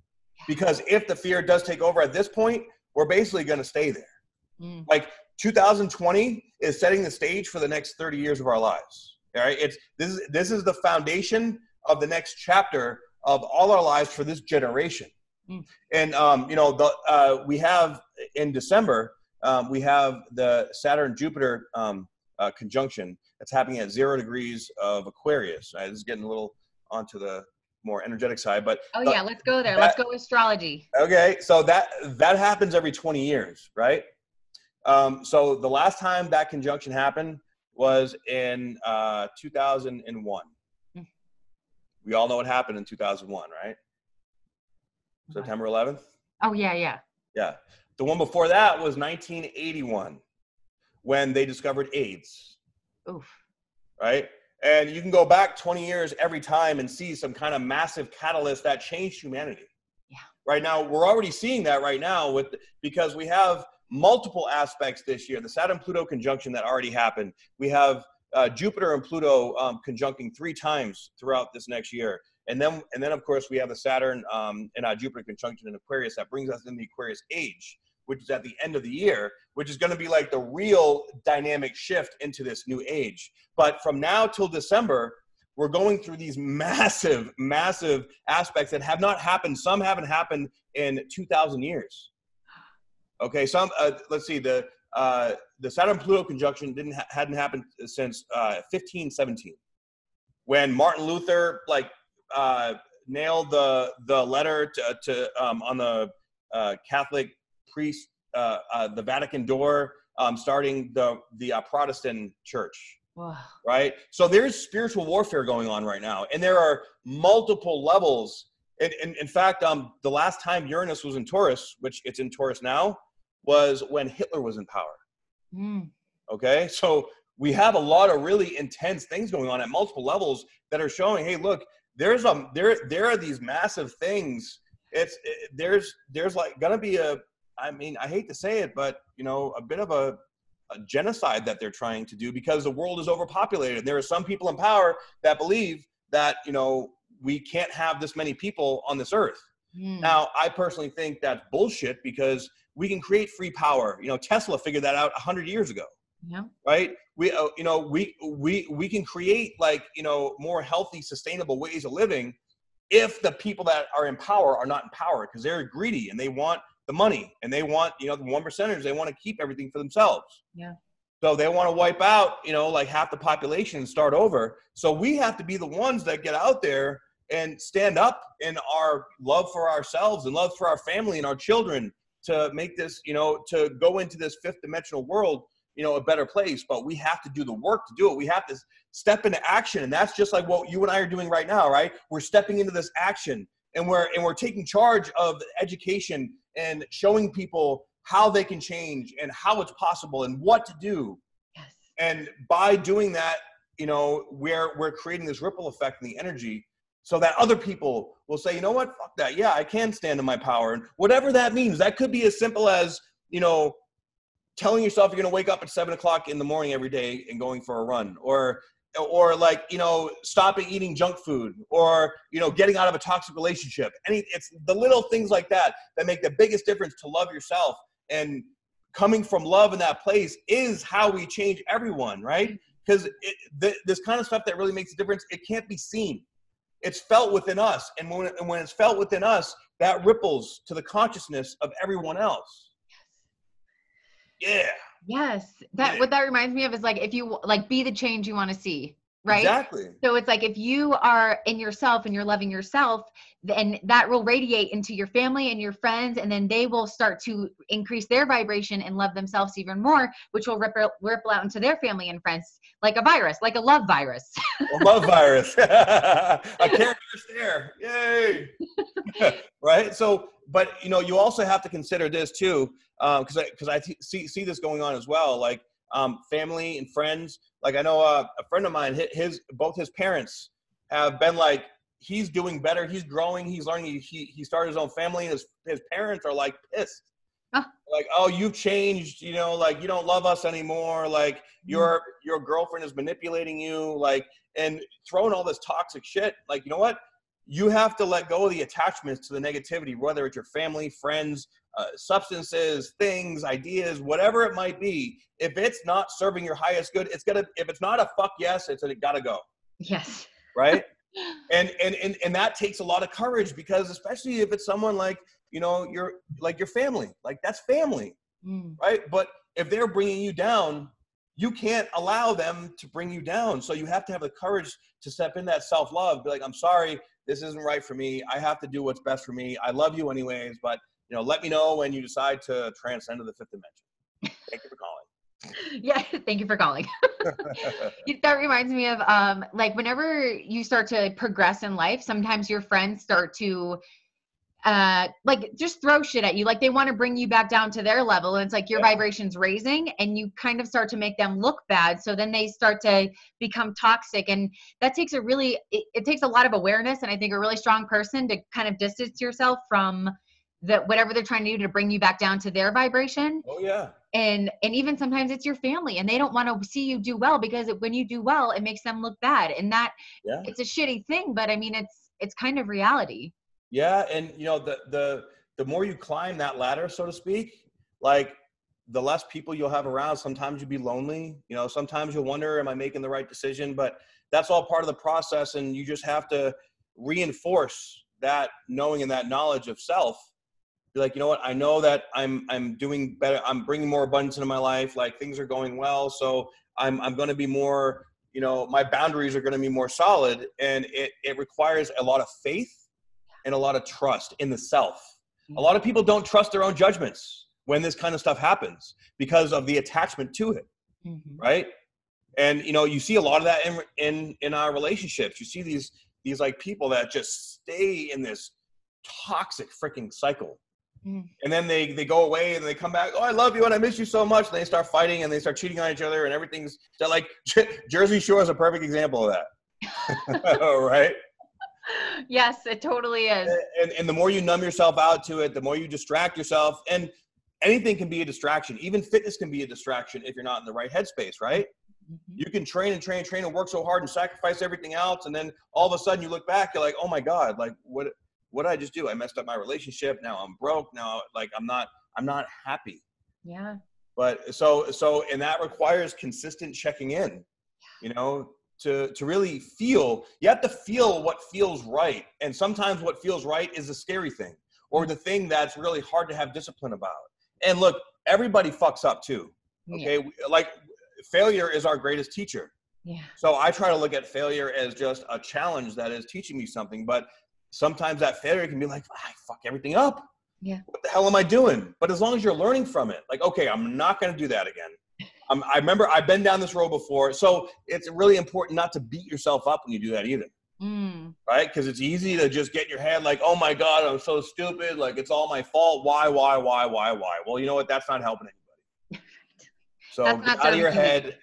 Because if the fear does take over at this point, we're basically going to stay there. Mm. Like 2020 is setting the stage for the next 30 years of our lives. All right, it's this is this is the foundation of the next chapter of all our lives for this generation. Mm. And um, you know, the uh, we have in December um, we have the Saturn Jupiter um, uh, conjunction that's happening at zero degrees of Aquarius. Right? This is getting a little onto the more energetic side, but oh yeah, let's go there. That, let's go astrology. Okay, so that that happens every 20 years, right? Um, so the last time that conjunction happened was in uh, 2001. Mm. We all know what happened in 2001, right? September 11th. Oh yeah, yeah. Yeah. The one before that was 1981 when they discovered AIDS. Oof. Right? And you can go back 20 years every time and see some kind of massive catalyst that changed humanity. Yeah. Right now, we're already seeing that right now with because we have multiple aspects this year. The Saturn Pluto conjunction that already happened. We have uh, Jupiter and Pluto um, conjuncting three times throughout this next year. And then, and then of course, we have the Saturn um, and uh, Jupiter conjunction in Aquarius that brings us in the Aquarius age which is at the end of the year, which is going to be like the real dynamic shift into this new age. But from now till December, we're going through these massive, massive aspects that have not happened. Some haven't happened in 2,000 years. Okay, some uh, let's see the uh, the Saturn Pluto conjunction didn't ha- hadn't happened since uh, 1517, when Martin Luther like uh, nailed the the letter to, to um, on the uh, Catholic priest, uh, uh, the Vatican door, um, starting the the uh, Protestant church. Wow. Right. So there's spiritual warfare going on right now, and there are multiple levels. And, and in fact, um, the last time Uranus was in Taurus, which it's in Taurus now, was when Hitler was in power. Mm. Okay, so we have a lot of really intense things going on at multiple levels that are showing, hey, look, there's a there there are these massive things. It's it, there's there's like gonna be a I mean, I hate to say it, but you know, a bit of a, a genocide that they're trying to do because the world is overpopulated. There are some people in power that believe that you know we can't have this many people on this earth. Mm. Now, I personally think that's bullshit because we can create free power. You know, Tesla figured that out hundred years ago. Yeah. Right. We, uh, you know, we we we can create like you know more healthy, sustainable ways of living if the people that are in power are not in power because they're greedy and they want the money and they want, you know, the one percenters, they want to keep everything for themselves. Yeah. So they want to wipe out, you know, like half the population and start over. So we have to be the ones that get out there and stand up in our love for ourselves and love for our family and our children to make this, you know, to go into this fifth dimensional world, you know, a better place. But we have to do the work to do it. We have to step into action. And that's just like what you and I are doing right now, right? We're stepping into this action and we're and we're taking charge of education and showing people how they can change and how it's possible and what to do. Yes. And by doing that, you know, we're we're creating this ripple effect in the energy so that other people will say, you know what, fuck that. Yeah, I can stand in my power. And whatever that means, that could be as simple as, you know, telling yourself you're going to wake up at seven o'clock in the morning every day and going for a run or or like you know stopping eating junk food or you know getting out of a toxic relationship. Any it's the little things like that that make the biggest difference to love yourself. And coming from love in that place is how we change everyone right? Because th- this kind of stuff that really makes a difference it can't be seen. It's felt within us. And when, and when it's felt within us that ripples to the consciousness of everyone else yeah Yes. That what that reminds me of is like if you like be the change you want to see, right? Exactly. So it's like if you are in yourself and you're loving yourself, then that will radiate into your family and your friends, and then they will start to increase their vibration and love themselves even more, which will ripple ripple out into their family and friends like a virus, like a love virus. a love virus. a character stare. Yay. right. So, but you know, you also have to consider this too because um, because I, I t- see see this going on as well. Like um, family and friends. Like I know uh, a friend of mine, his both his parents have been like he's doing better, he's growing, he's learning. He he started his own family, and his his parents are like pissed. Huh. Like, oh, you've changed, you know, like you don't love us anymore. Like mm-hmm. your your girlfriend is manipulating you, like, and throwing all this toxic shit. Like, you know what? You have to let go of the attachments to the negativity, whether it's your family, friends, uh, substances, things, ideas, whatever it might be, if it's not serving your highest good, it's gonna. If it's not a fuck yes, it's a it gotta go. Yes. Right. and, and and and that takes a lot of courage because especially if it's someone like you know your like your family like that's family Mm. right but if they're bringing you down you can't allow them to bring you down so you have to have the courage to step in that self-love be like i'm sorry this isn't right for me. I have to do what's best for me. I love you anyways but you know let me know when you decide to transcend to the fifth dimension. Thank you for calling. Yeah, thank you for calling. That reminds me of um like whenever you start to progress in life, sometimes your friends start to uh like just throw shit at you. Like they want to bring you back down to their level and it's like your Yeah. vibrations raising and you kind of start to make them look bad. So then they start to become toxic and that takes a really it, it takes a lot of awareness and i think a really strong person to kind of distance yourself from that whatever they're trying to do to bring you back down to their vibration. Oh yeah. And and even sometimes it's your family and they don't want to see you do well because it, when you do well it makes them look bad and that yeah. it's a shitty thing but i mean it's it's kind of reality Yeah, and you know the the the more you climb that ladder, so to speak, like the less people you'll have around. Sometimes you'll be lonely. You know, sometimes you'll wonder, am I making the right decision? But that's all part of the process, and you just have to reinforce that knowing and that knowledge of self. Be like, you know what? I know that I'm I'm doing better. I'm bringing more abundance into my life. Like things are going well, so I'm I'm going to be more. You know, my boundaries are going to be more solid, and it it requires a lot of faith and a lot of trust in the self. A lot of people don't trust their own judgments when this kind of stuff happens because of the attachment to it, Mhm. right? And you know, you see a lot of that in in in our relationships. You see these these like people that just stay in this toxic freaking cycle. Mm. And then they they go away and they come back. Oh, I love you and I miss you so much. And they start fighting and they start cheating on each other and everything's so like Jersey Shore is a perfect example of that, right? yes it totally is and, and the more you numb yourself out to it, the more you distract yourself. And anything can be a distraction. Even fitness can be a distraction if you're not in the right headspace, right? Mhm. You can train and train and train and work so hard and sacrifice everything else. And then all of a sudden you look back, you're like, oh my God, like what what did I just do? I messed up my relationship. Now I'm broke. Now like I'm not I'm not happy. yeah But so so and that requires consistent checking in, you know, to to really feel. You have to feel what feels right, and sometimes what feels right is a scary thing or the thing that's really hard to have discipline about. And look, everybody fucks up too. Okay, We- like failure is our greatest teacher. yeah So I try to look at failure as just a challenge that is teaching me something. But sometimes that failure can be like, I fuck everything up. Yeah. What the hell am I doing? But as long as you're learning from it, like, okay, I'm not going to do that again. Um, I remember I've been down this road before. So it's really important not to beat yourself up when you do that either. Mm. Right? Because it's easy to just get in your head like, oh my God, I'm so stupid. Like, it's all my fault. Why, why, why, why, why? Well, you know what? That's not helping anybody. So get out of your head,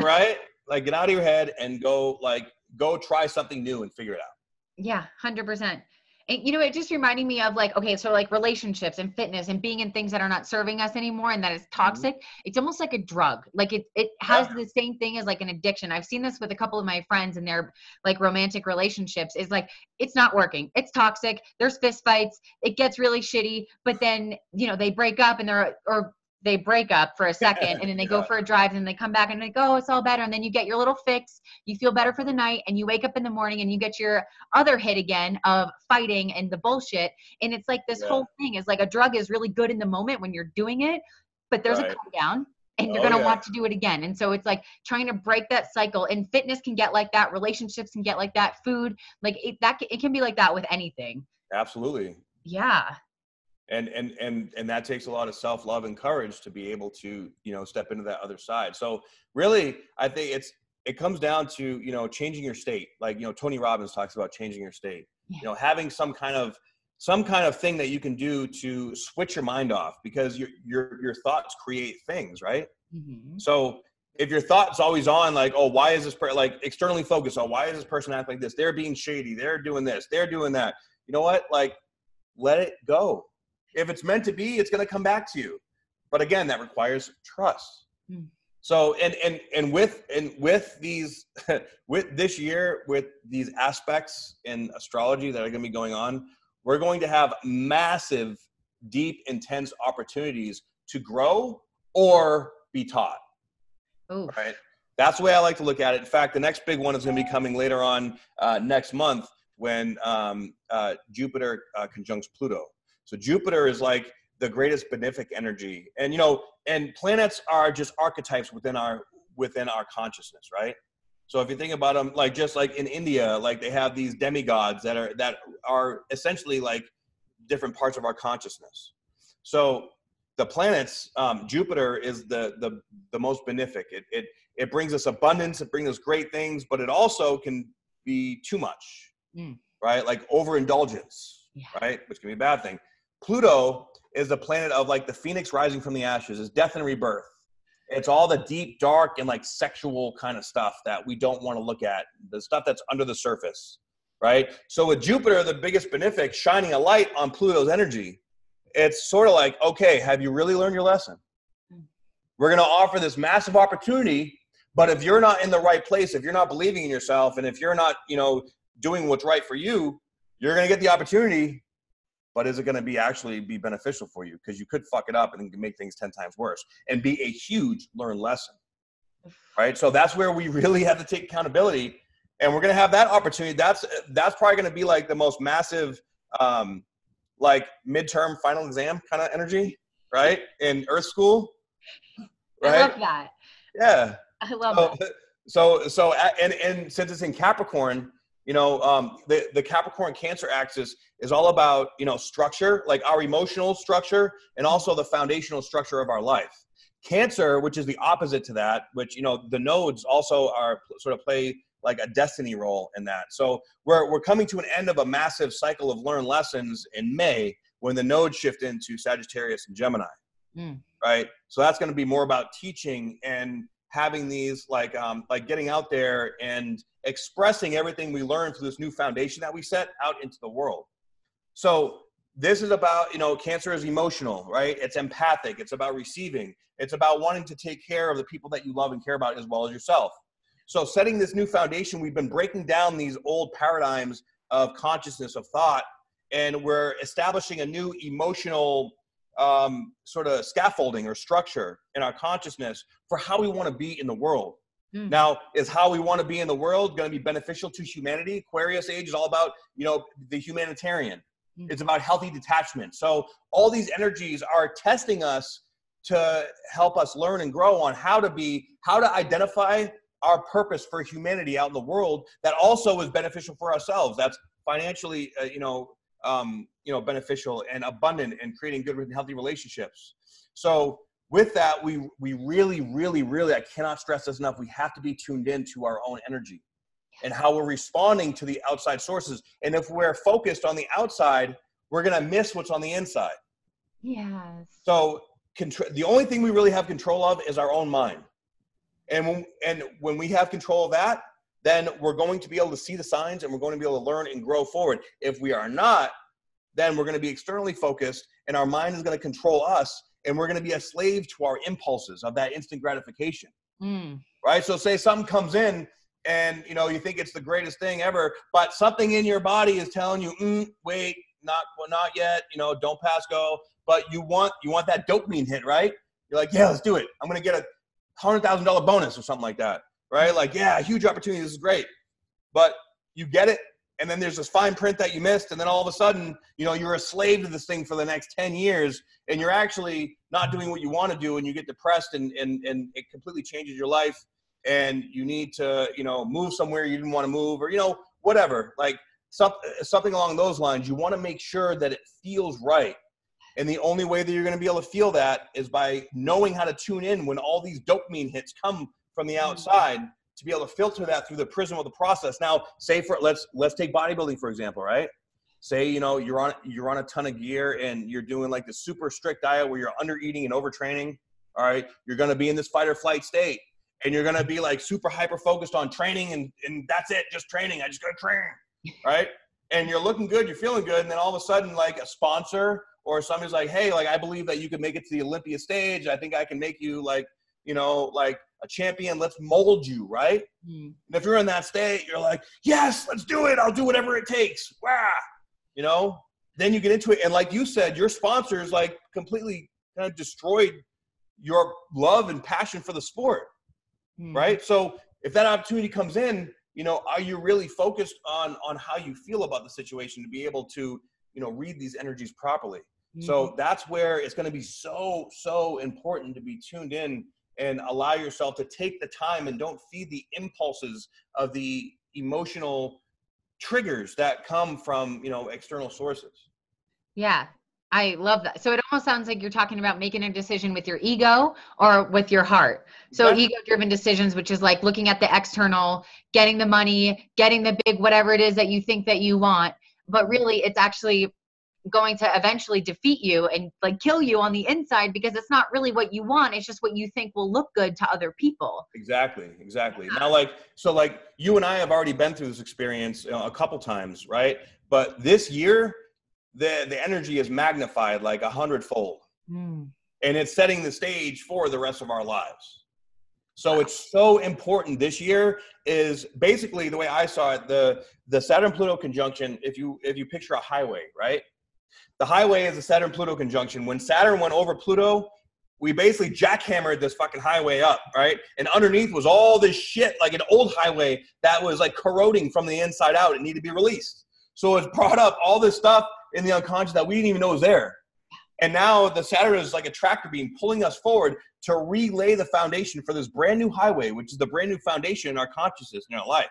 right? Like get out of your head and go like go try something new and figure it out. Yeah, hundred percent. And you know, it just reminding me of like, okay, so like relationships and fitness and being in things that are not serving us anymore and that is mm-hmm. toxic. It's almost like a drug. Like it it has the same thing as like an addiction. I've seen this with a couple of my friends and their like romantic relationships. Is like it's not working. It's toxic. There's fist fights. It gets really shitty. But then you know they break up and they're or they break up for a second and then they go for a drive and then they come back and they go, oh, it's all better. And then you get your little fix. You feel better for the night and you wake up in the morning and you get your other hit again of fighting and the bullshit. And it's like this Yeah. whole thing is like a drug is really good in the moment when you're doing it, but there's a come down and you're Oh, going to yeah. want to do it again. And so it's like trying to break that cycle and fitness can get like that. Relationships can get like that. Food, like it, that, it can be like that with anything. Absolutely. Yeah. And and and and that takes a lot of self-love and courage to be able to, you know, step into that other side. So really, I think it's it comes down to, you know, changing your state. Like, you know, Tony Robbins talks about changing your state. Yeah. You know, having some kind of some kind of thing that you can do to switch your mind off because your your your thoughts create things, right? Mhm. So if your thought's always on, like, oh, why is this per-, like externally focused on why is this person acting like this? They're being shady. They're doing this. They're doing that. You know what? Like, let it go. If it's meant to be, it's going to come back to you. But again, that requires trust. Hmm. So and and and with and with these with this year with these aspects in astrology that are going to be going on, we're going to have massive, deep, intense opportunities to grow or be taught Ooh. right? That's the way I like to look at it. In fact, the next big one is going to be coming later on uh, next month when um, uh, Jupiter uh, conjuncts Pluto. So Jupiter is like the greatest benefic energy. And you know, and planets are just archetypes within our within our consciousness, right? So if you think about them, like just like in India, like they have these demigods that are that are essentially like different parts of our consciousness. So the planets, um, Jupiter is the the the most benefic. It it it brings us abundance. It brings us great things, but it also can be too much, mm. right? Like overindulgence, yeah. right, which can be a bad thing. Pluto is the planet of like the phoenix rising from the ashes, is death and rebirth. It's all the deep, dark, and like sexual kind of stuff that we don't want to look at, the stuff that's under the surface, right? So with Jupiter, the biggest benefic, shining a light on Pluto's energy, it's sort of like, okay, have you really learned your lesson? Hmm. We're going to offer this massive opportunity, but if you're not in the right place, if you're not believing in yourself, and if you're not, you know, doing what's right for you, you're going to get the opportunity, but is it going to be actually be beneficial for you? Because you could fuck it up and make things 10 times worse and be a huge learn lesson. Right. So that's where we really have to take accountability. And we're going to have that opportunity. That's, that's probably going to be like the most massive, um, like midterm final exam kind of energy, right? In earth school. Right? I love that. Yeah. I love so, that. So, so, and, and since it's in Capricorn, you know um, the, the capricorn cancer axis is all about you know structure like our emotional structure and also the foundational structure of our life. Cancer which is the opposite to that which you know the nodes also are sort of play like a destiny role in that. So we're, we're coming to an end of a massive cycle of learned lessons in may when the nodes shift into sagittarius and gemini. Mm. right? So that's going to be more about teaching and having these like um, like getting out there and expressing everything we learned through this new foundation that we set out into the world. So this is about you know cancer is emotional right? It's empathic. It's about receiving. It's about wanting to take care of the people that you love and care about as well as yourself. So setting this new foundation we've been breaking down these old paradigms of consciousness of thought and we're establishing a new emotional um, sort of scaffolding or structure in our consciousness for how we want to be in the world. Mm. Now, is how we want to be in the world going to be beneficial to humanity? Aquarius age is all about, you know, the humanitarian. Mm. It's about healthy detachment. So all these energies are testing us to help us learn and grow on how to be, how to identify our purpose for humanity out in the world that also is beneficial for ourselves. That's financially, uh, you know, um, you know beneficial and abundant and creating good and healthy relationships. So with that we we really really really i cannot stress this enough we have to be tuned in to our own energy and how we're responding to the outside sources. And if we're focused on the outside we're going to miss what's on the inside. Yes. So contr- the only thing we really have control of is our own mind. And when and when we have control of that then we're going to be able to see the signs and we're going to be able to learn and grow forward. If we are not, then we're going to be externally focused and our mind is going to control us and we're going to be a slave to our impulses of that instant gratification. Mm. Right? So say something comes in and you know you think it's the greatest thing ever, but something in your body is telling you, mm, wait, not well, not yet, you know, don't pass go. But you want you want that dopamine hit, right? You're like, yeah, let's do it. I'm gonna get a hundred thousand dollar bonus or something like that right? Like, yeah, huge opportunity. This is great. But you get it, and then there's this fine print that you missed, and then all of a sudden, you know, you're a slave to this thing for the next 10 years, and you're actually not doing what you want to do, and you get depressed, and, and, and it completely changes your life, and you need to, you know, move somewhere you didn't want to move, or, you know, whatever. Like, something along those lines. You want to make sure that it feels right. And the only way that you're going to be able to feel that is by knowing how to tune in when all these dopamine hits come from the mm-hmm. outside to be able to filter that through the prism of the process. Now, say for let's let's take bodybuilding for example, right? Say you know you're on you're on a ton of gear and you're doing like the super strict diet where you're under eating and overtraining. All right, you're going to be in this fight or flight state, and you're going to be like super hyper focused on training and and that's it, just training. I just got to train, right? and you're looking good, you're feeling good, and then all of a sudden, like a sponsor or somebody's like, hey, like I believe that you can make it to the Olympia stage. I think I can make you like you know like a champion. Let's mold you, right? Mm. And if you're in that state, you're like, yes, let's do it. I'll do whatever it takes. Wow. You know, then you get into it. And like you said, your sponsors like completely kind of destroyed your love and passion for the sport. Mm. Right. So if that opportunity comes in, you know, are you really focused on on how you feel about the situation to be able to, you know, read these energies properly? So that's where it's going to be so, so important to be tuned in and allow yourself to take the time and don't feed the impulses of the emotional triggers that come from, you know, external sources. Yeah. I love that. So it almost sounds like you're talking about making a decision with your ego or with your heart. So ego driven decisions, which is like looking at the external, getting the money, getting the big whatever it is that you think that you want. But really it's actually going to eventually defeat you and like kill you on the inside because it's not really what you want it's just what you think will look good to other people. Exactly exactly. Now like so like you and i have already been through this experience you know, a couple times right? But this year the the energy is magnified like a hundredfold. Mm. and it's setting the stage for the rest of our lives. So it's so important. This year is basically the way I saw it, the the Saturn Pluto conjunction, if you if you picture a highway, right? The highway is a Saturn Pluto conjunction. When Saturn went over Pluto, we basically jackhammered this fucking highway up, right? And underneath was all this shit, like an old highway that was like corroding from the inside out. It needed to be released. So it's brought up all this stuff in the unconscious that we didn't even know was there. And now the Saturn is like a tractor beam pulling us forward to relay the foundation for this brand new highway, which is the brand new foundation in our consciousness in our life.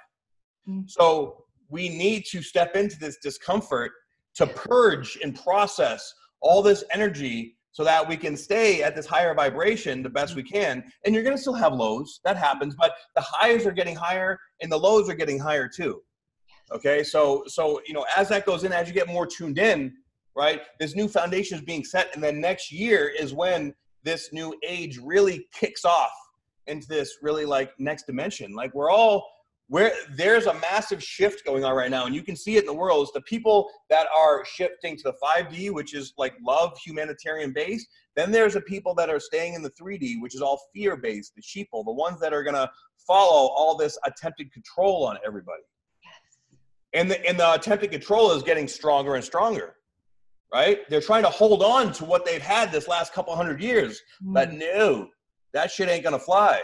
Mm-hmm. So we need to step into this discomfort to purge and process all this energy so that we can stay at this higher vibration the best we can. And you're going to still have lows, that happens, but the highs are getting higher and the lows are getting higher too. Okay, so so you know as that goes in, as you get more tuned in, right? This new foundation is being set, and then next year is when this new age really kicks off into this really like next dimension. Like we're all where there's a massive shift going on right now and you can see it in the world is the people that are shifting to the 5d which is like love humanitarian based then there's the people that are staying in the 3d which is all fear based the sheeple the ones that are going to follow all this attempted control on everybody yes. and the and the attempted control is getting stronger and stronger right they're trying to hold on to what they've had this last couple hundred years mm. but no that shit ain't going to fly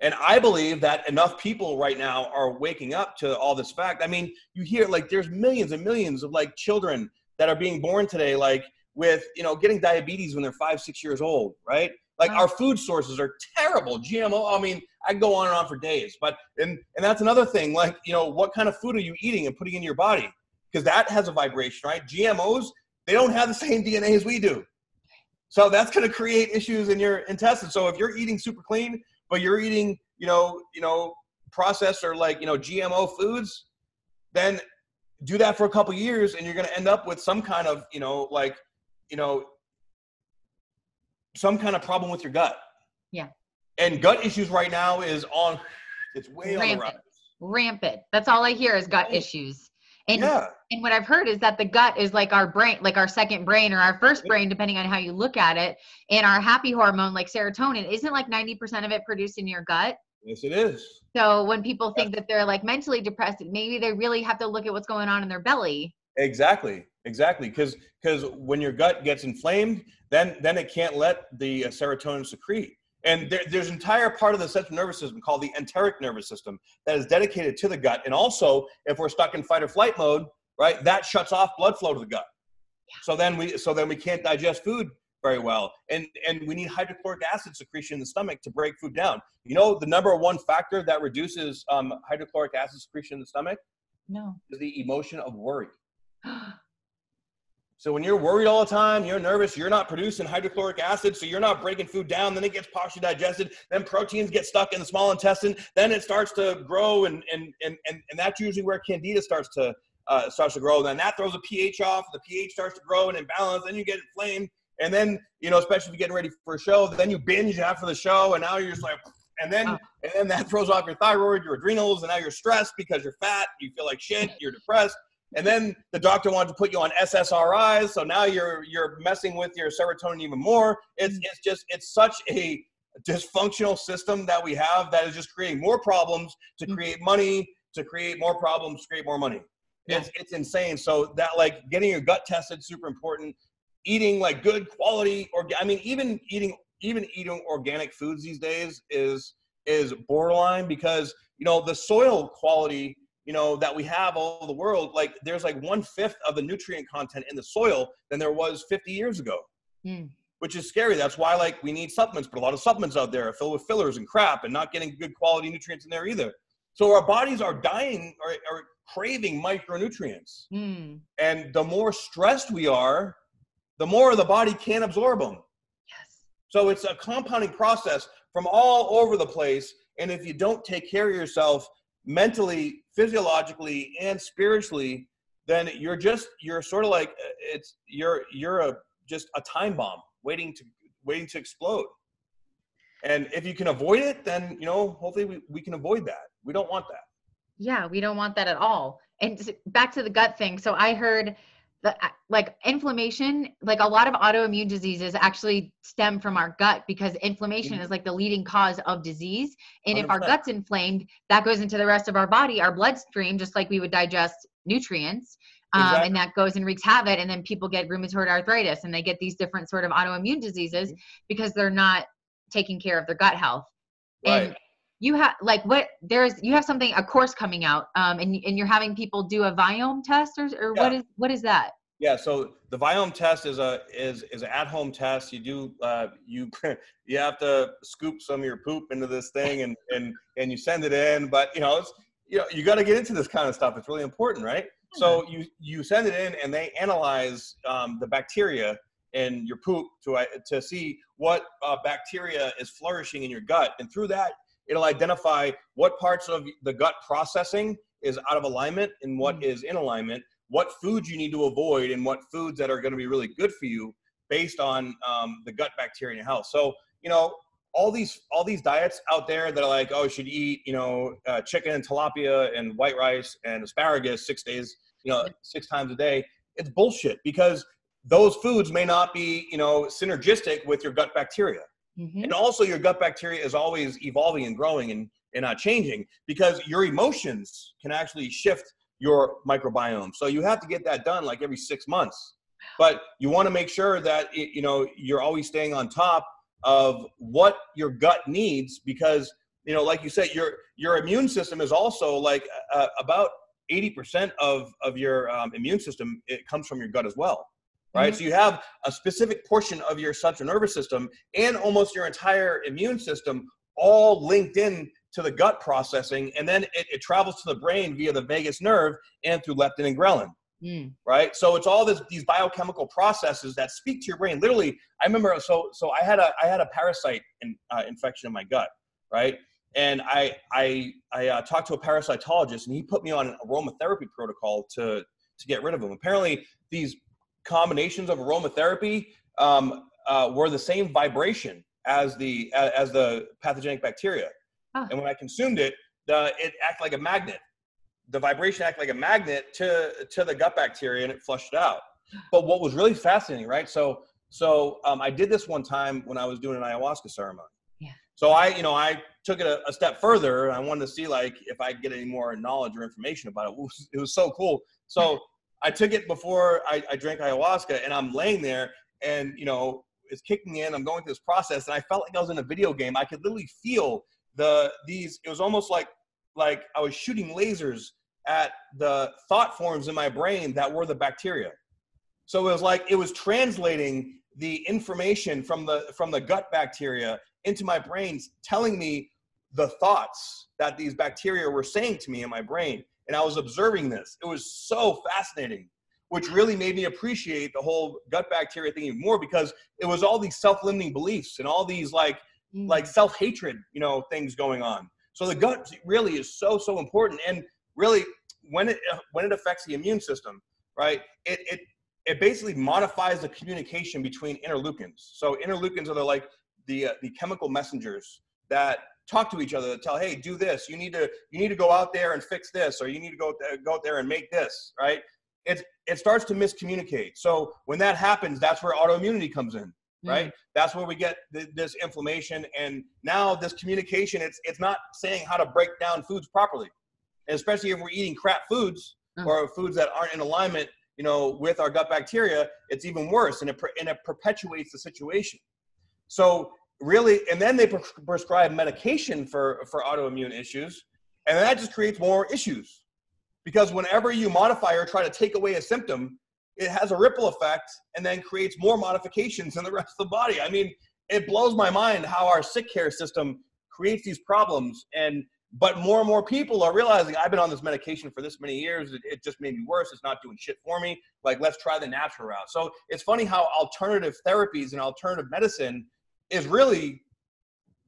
and I believe that enough people right now are waking up to all this fact. I mean, you hear like there's millions and millions of like children that are being born today, like with, you know, getting diabetes when they're five, six years old, right? Like our food sources are terrible. GMO, I mean, I go on and on for days. But and and that's another thing, like, you know, what kind of food are you eating and putting in your body? Because that has a vibration, right? GMOs, they don't have the same DNA as we do. So that's gonna create issues in your intestines. So if you're eating super clean, but you're eating, you know, you know, processed or like, you know, GMO foods, then do that for a couple years and you're going to end up with some kind of, you know, like, you know, some kind of problem with your gut. Yeah. And gut issues right now is on, it's way Rampant. on the rise. Rampant. That's all I hear is gut issues. And, yeah. and what I've heard is that the gut is like our brain, like our second brain or our first brain, depending on how you look at it. And our happy hormone, like serotonin, isn't like 90% of it produced in your gut. Yes, it is. So when people think that they're like mentally depressed, maybe they really have to look at what's going on in their belly. Exactly. Exactly. Because because when your gut gets inflamed, then then it can't let the uh, serotonin secrete. And there, there's an entire part of the central nervous system called the enteric nervous system that is dedicated to the gut. And also, if we're stuck in fight or flight mode, right, that shuts off blood flow to the gut. So then we so then we can't digest food very well. And and we need hydrochloric acid secretion in the stomach to break food down. You know the number one factor that reduces um, hydrochloric acid secretion in the stomach? No. Is the emotion of worry. So when you're worried all the time, you're nervous, you're not producing hydrochloric acid, so you're not breaking food down, then it gets partially digested, then proteins get stuck in the small intestine, then it starts to grow, and and and and, and that's usually where candida starts to uh, starts to grow. Then that throws a pH off, the pH starts to grow and imbalance, then you get inflamed, and then you know, especially if you're getting ready for a show, then you binge after the show, and now you're just like and then and then that throws off your thyroid, your adrenals, and now you're stressed because you're fat, you feel like shit, you're depressed, and then the doctor wanted to put you on SSRIs, so now you're you're messing with your serotonin even more. It's mm. it's just it's such a dysfunctional system that we have that is just creating more problems to mm. create money, to create more problems, to create more money. Yeah. It's it's insane. So that like getting your gut tested super important. Eating like good quality or I mean even eating even eating organic foods these days is is borderline because you know the soil quality you know that we have all over the world like there's like one fifth of the nutrient content in the soil than there was 50 years ago. Mm. which is scary. That's why like we need supplements. But a lot of supplements out there are filled with fillers and crap and not getting good quality nutrients in there either. So our bodies are dying or, or craving micronutrients. Mm. and the more stressed we are the more the body can't absorb them yes. So it's a compounding process from all over the place. And if you don't take care of yourself mentally, physiologically, and spiritually, then you're just you're sort of like it's you're you're a just a time bomb waiting to waiting to explode. And if you can avoid it, then you know hopefully we, we can avoid that. We don't want that. Yeah, we don't want that at all. And back to the gut thing. So I heard the like inflammation like a lot of autoimmune diseases actually stem from our gut because inflammation mm-hmm. is like the leading cause of disease and 100%. if our gut's inflamed that goes into the rest of our body our bloodstream just like we would digest nutrients um, exactly. and that goes and wreaks havoc and then people get rheumatoid arthritis and they get these different sort of autoimmune diseases mm-hmm. because they're not taking care of their gut health right. and you have like what there's you have something a course coming out um and, and you're having people do a Viome test or, or yeah. what is what is that? Yeah so the Viome test is a is is an at-home test. You do uh you you have to scoop some of your poop into this thing and and and you send it in but you know it's you know you got to get into this kind of stuff. It's really important right? So you you send it in and they analyze um, the bacteria in your poop to to see what uh, bacteria is flourishing in your gut and through that It'll identify what parts of the gut processing is out of alignment and what mm. is in alignment, what foods you need to avoid, and what foods that are going to be really good for you based on um, the gut bacteria in your health. So, you know, all these all these diets out there that are like, oh, you should eat, you know, uh, chicken and tilapia and white rice and asparagus six days, you know, six times a day. It's bullshit because those foods may not be, you know, synergistic with your gut bacteria. Mm-hmm. And also, your gut bacteria is always evolving and growing and, and not changing because your emotions can actually shift your microbiome. So you have to get that done like every six months. But you want to make sure that it, you know you're always staying on top of what your gut needs because you know, like you said, your your immune system is also like uh, about 80% of of your um, immune system it comes from your gut as well right? Mm-hmm. So you have a specific portion of your central nervous system and almost your entire immune system all linked in to the gut processing, and then it, it travels to the brain via the vagus nerve and through leptin and ghrelin. Mm. Right, so it's all this, these biochemical processes that speak to your brain. Literally, I remember. So, so I had a I had a parasite in, uh, infection in my gut, right? And I I I uh, talked to a parasitologist, and he put me on an aromatherapy protocol to to get rid of them. Apparently, these combinations of aromatherapy um, uh, were the same vibration as the as the pathogenic bacteria. Huh. And when I consumed it, the, it acted like a magnet. The vibration acted like a magnet to to the gut bacteria, and it flushed it out. But what was really fascinating, right? So so um, I did this one time when I was doing an ayahuasca ceremony. Yeah. So I, you know, I took it a, a step further. I wanted to see like if I get any more knowledge or information about it. It was, it was so cool. So I took it before I, I drank ayahuasca, and I'm laying there, and you know, it's kicking in. I'm going through this process, and I felt like I was in a video game. I could literally feel the these. It was almost like like I was shooting lasers at the thought forms in my brain that were the bacteria. So it was like it was translating the information from the from the gut bacteria into my brain, telling me the thoughts that these bacteria were saying to me in my brain and I was observing this. It was so fascinating, which really made me appreciate the whole gut bacteria thing even more because it was all these self-limiting beliefs and all these like mm. like self-hatred, you know, things going on. So the gut really is so so important, and really when it when it affects the immune system, right? It it it basically modifies the communication between interleukins. So interleukins are the like the uh, the chemical messengers that talk to each other to tell, hey, do this. You need to you need to go out there and fix this, or you need to go go out there and make this, right? It it starts to miscommunicate. So when that happens, that's where autoimmunity comes in, mm-hmm. right? That's where we get th- this inflammation, and now this communication. It's it's not saying how to break down foods properly, and especially if we're eating crap foods mm-hmm. or foods that aren't in alignment, you know, with our gut bacteria. It's even worse, and it and it perpetuates the situation. So really, and then they pre- prescribe medication for for autoimmune issues, and that just creates more issues. because whenever you modify or try to take away a symptom, it has a ripple effect and then creates more modifications in the rest of the body. I mean, it blows my mind how our sick care system creates these problems and but more and more people are realizing I've been on this medication for this many years. It, it, just made me worse. It's not doing shit for me. Like, let's try the natural route. So it's funny how alternative therapies and alternative medicine is really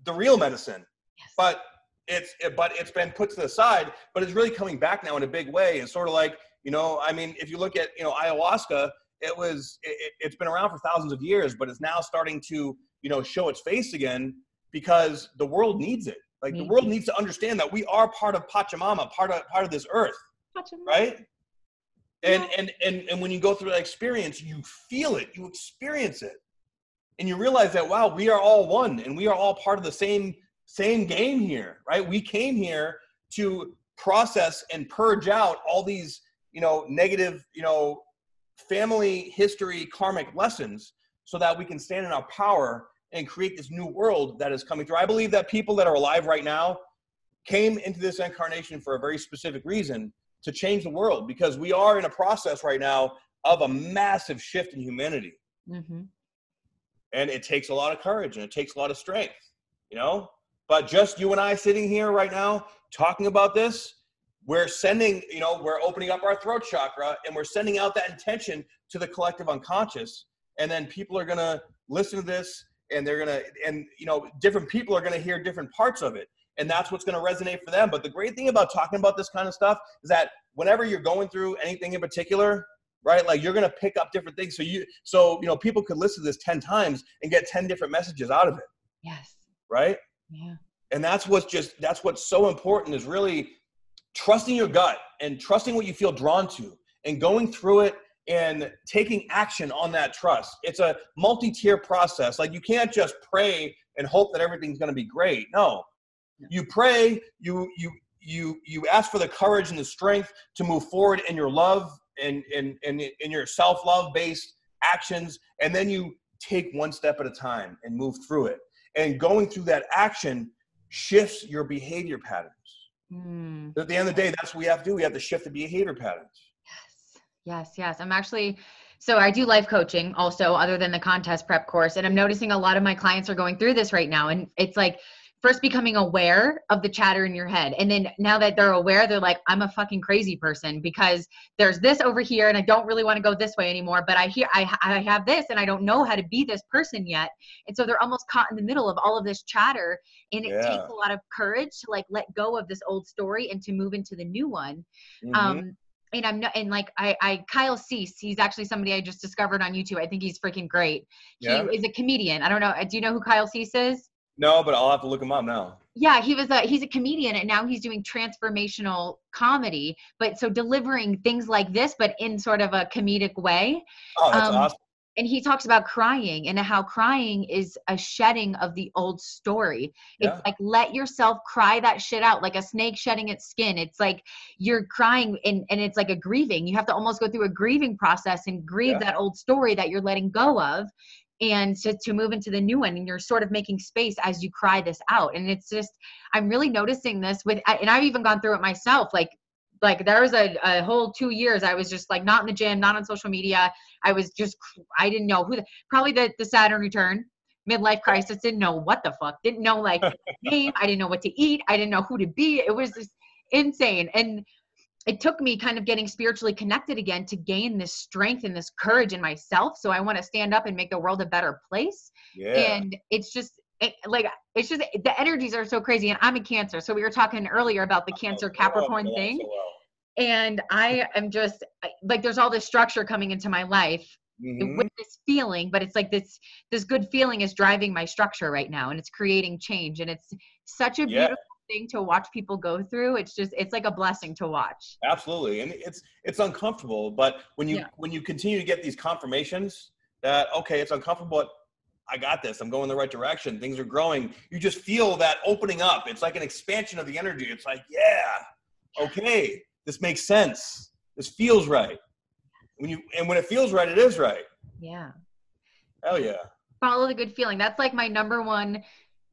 the real medicine. Yes. But it's but it's been put to the side. But it's really coming back now in a big way. It's sort of like you know, I mean, if you look at you know ayahuasca, it was it, it's been around for thousands of years, but it's now starting to you know show its face again because the world needs it like the world needs to understand that we are part of Pachamama, part of part of this earth, Pachamama. right? And yeah. and and and when you go through that experience, you feel it, you experience it, and you realize that wow, we are all one, and we are all part of the same same game here, right? We came here to process and purge out all these you know negative you know family history karmic lessons so that we can stand in our power and create this new world that is coming through. I believe that people that are alive right now came into this incarnation for a very specific reason to change the world because we are in a process right now of a massive shift in humanity. Mm-hmm. And it takes a lot of courage and it takes a lot of strength, you know? But just you and I sitting here right now talking about this, we're sending, you know, we're opening up our throat chakra and we're sending out that intention to the collective unconscious. And then people are going to listen to this and they're gonna and you know different people are gonna hear different parts of it and that's what's going to resonate for them but the great thing about talking about this kind of stuff is that whenever you're going through anything in particular right like you're to pick up different things so you so you know people could listen to this 10 times and get 10 different messages out of it yes right yeah and that's what's just that's what's so important is really trusting your gut and trusting what you feel drawn to and going through it and taking action on that trust. It's a multi-tier process. Like you can't just pray and hope that everything's going to be great. No. You pray, you you you you ask for the courage and the strength to move forward in your love and in in, in your self-love based actions and then you take one step at a time and move through it. And going through that action shifts your behavior patterns. Mm. At the end of the day, that's what we have to do. We have to shift the behavior patterns. Yes yes, yes. I'm actually so I do life coaching also other than the contest prep course and I'm noticing a lot of my clients are going through this right now and it's like first becoming aware of the chatter in your head and then now that they're aware they're like i'm a fucking crazy person because there's this over here and i don't really want to go this way anymore but i hear I, I have this and i don't know how to be this person yet and so they're almost caught in the middle of all of this chatter and it yeah. takes a lot of courage to like let go of this old story and to move into the new one mm-hmm. um and I'm not, and like I, I, Kyle Cease, he's actually somebody I just discovered on YouTube. I think he's freaking great. Yeah. He is a comedian. I don't know. Do you know who Kyle Cease is? No, but I'll have to look him up now. Yeah, he was a he's a comedian and now he's doing transformational comedy, but so delivering things like this, but in sort of a comedic way. Oh, that's um, awesome and he talks about crying and how crying is a shedding of the old story. Yeah. It's like let yourself cry that shit out like a snake shedding its skin. It's like you're crying and, and it's like a grieving. You have to almost go through a grieving process and grieve yeah. that old story that you're letting go of and to, to move into the new one and you're sort of making space as you cry this out. And it's just i'm really noticing this with and i've even gone through it myself like like there was a, a whole two years i was just like not in the gym not on social media. I was just i didn't know who the, probably the, the saturn return midlife crisis didn't know what the fuck didn't know like name i didn't know what to eat i didn't know who to be. It was just insane. And it took me kind of getting spiritually connected again to gain this strength and this courage in myself so i want to stand up and make the world a better place yeah. and it's just it, like it's just the energies are so crazy and i'm a cancer so we were talking earlier about the cancer capricorn oh, thing so well. and i am just like there's all this structure coming into my life mm-hmm. with this feeling but it's like this this good feeling is driving my structure right now and it's creating change and it's such a yeah. beautiful thing to watch people go through it's just it's like a blessing to watch absolutely and it's it's uncomfortable but when you yeah. when you continue to get these confirmations that okay it's uncomfortable but I got this. I'm going the right direction. Things are growing. You just feel that opening up. It's like an expansion of the energy. It's like, yeah, okay, this makes sense. This feels right. When you and when it feels right, it is right. Yeah. Hell yeah. Follow the good feeling. That's like my number one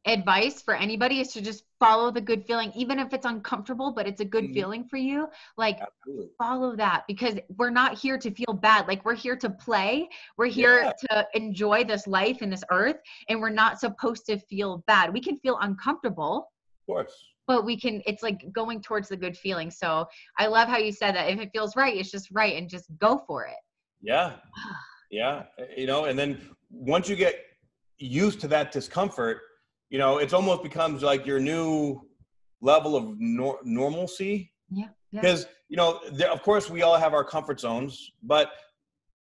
advice for anybody is to just follow the good feeling even if it's uncomfortable but it's a good Mhm. feeling for you like Absolutely. follow that because we're not here to feel bad like we're here to play we're here Yeah. to enjoy this life and this earth and we're not supposed to feel bad we can feel uncomfortable Of course. but we can it's like going towards the good feeling so i love how you said that if it feels right it's just right and just go for it Yeah. Yeah. You know, and then once you get used to that discomfort, you know, it's almost becomes like your new level of nor- normalcy. yeah yeah Because, you know, there, of course, we all have our comfort zones, but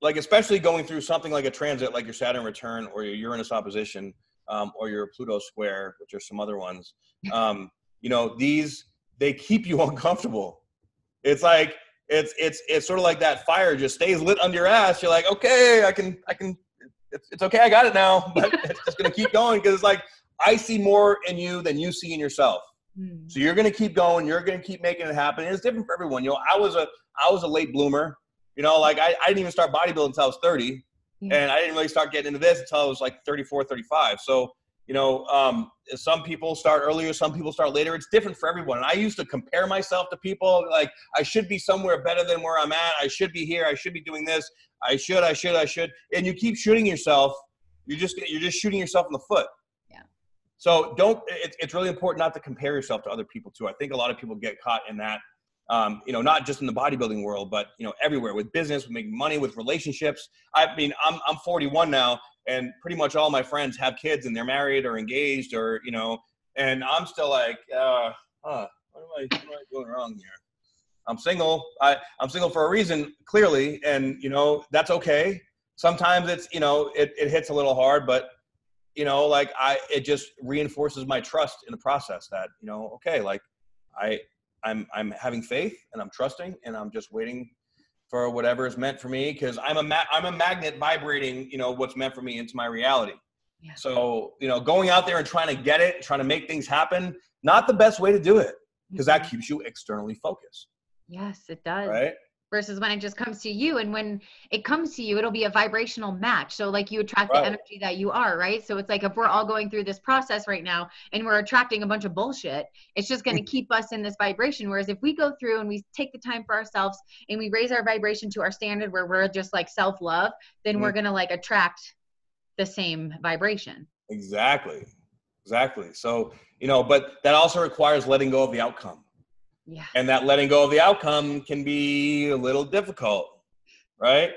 like, especially going through something like a transit, like your Saturn return or your Uranus opposition um, or your Pluto square, which are some other ones, um, you know, these, they keep you uncomfortable. It's like, it's it's it's sort of like that fire just stays lit under your ass. You're like, okay, I can I can, it's, it's okay, I got it now. But it's just gonna keep going because it's like I see more in you than you see in yourself. Mm. So you're gonna keep going. You're gonna keep making it happen. And it's different for everyone. You know, I was a I was a late bloomer. You know, like I, I didn't even start bodybuilding until I was 30, Yeah. and I didn't really start getting into this until I was like 34, 35. So you know, um, some people start earlier, some people start later. It's different for everyone. And I used to compare myself to people like I should be somewhere better than where I'm at. I should be here. I should be doing this. I should. I should. I should. And you keep shooting yourself. You're just you're just shooting yourself in the foot. So don't. It, it's really important not to compare yourself to other people too. I think a lot of people get caught in that. Um, you know, not just in the bodybuilding world, but you know, everywhere with business, with making money, with relationships. I mean, I'm I'm 41 now, and pretty much all my friends have kids and they're married or engaged or you know, and I'm still like, uh, huh, what am I, what am I doing wrong here? I'm single. I I'm single for a reason, clearly, and you know that's okay. Sometimes it's you know it, it hits a little hard, but you know like I it just reinforces my trust in the process that you know okay like I I'm I'm having faith and I'm trusting and I'm just waiting for whatever is meant for me because I'm a ma- I'm a magnet vibrating you know what's meant for me into my reality. Yeah. So you know going out there and trying to get it, trying to make things happen, not the best way to do it because that Mhm. keeps you externally focused, yes it does right? Versus when it just comes to you and when it comes to you it'll be a vibrational match so like you attract Right. the energy that you are right so it's like if we're all going through this process right now and we're attracting a bunch of bullshit it's just going to mm. keep us in this vibration whereas if we go through and we take the time for ourselves and we raise our vibration to our standard where we're just like self-love then we're mm. going to like attract the same vibration Exactly. Exactly. So, you know, but that also requires letting go of the outcome. Yeah And that letting go of the outcome can be a little difficult, right?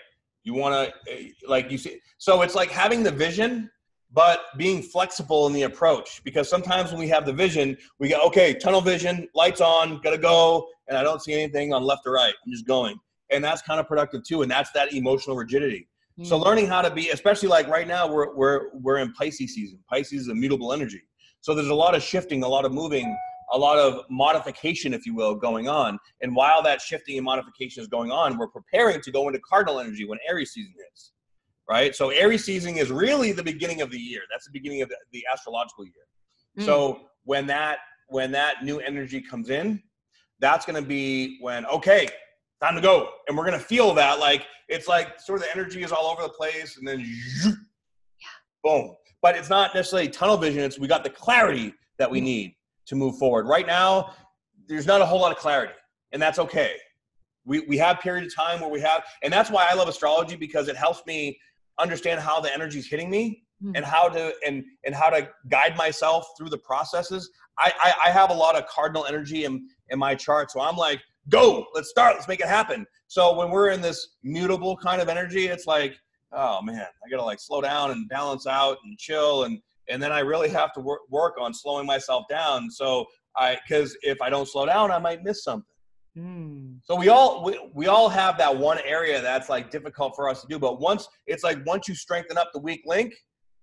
You want to, like you see, so it's like having the vision, but being flexible in the approach. Because sometimes when we have the vision, we go, okay, tunnel vision, lights on, gotta go, and I don't see anything on left or right. I'm just going. And that's kind of productive too. And that's that emotional rigidity. So Mm. learning how to be, especially like right now, we're we're we're in Pisces season. Pisces is a mutable energy. So there's a lot of shifting, a lot of moving, a lot of modification, if you will, going on. And while that shifting and modification is going on, we're preparing to go into cardinal energy when Aries season hits. Right. So Aries season is really the beginning of the year. That's the beginning of the, the astrological year. Mm. So when that when that new energy comes in, that's going to be when okay, time to go, and we're going to feel that like it's like sort of the energy is all over the place, and then zoop, boom. But it's not necessarily tunnel vision. It's we got the clarity that we need to move forward. Right now, there's not a whole lot of clarity, and that's okay. We we have period of time where we have, and that's why I love astrology because it helps me understand how the energy is hitting me Mhm. and how to and and how to guide myself through the processes. I, I I have a lot of cardinal energy in in my chart, so I'm like, go, let's start, let's make it happen. So when we're in this mutable kind of energy, it's like, oh man, I gotta like slow down and balance out and chill, and and then I really have to work work on slowing myself down. So I because if I don't slow down, I might miss something. Mm. So we all we, we all have that one area that's like difficult for us to do. But once it's like once you strengthen up the weak link,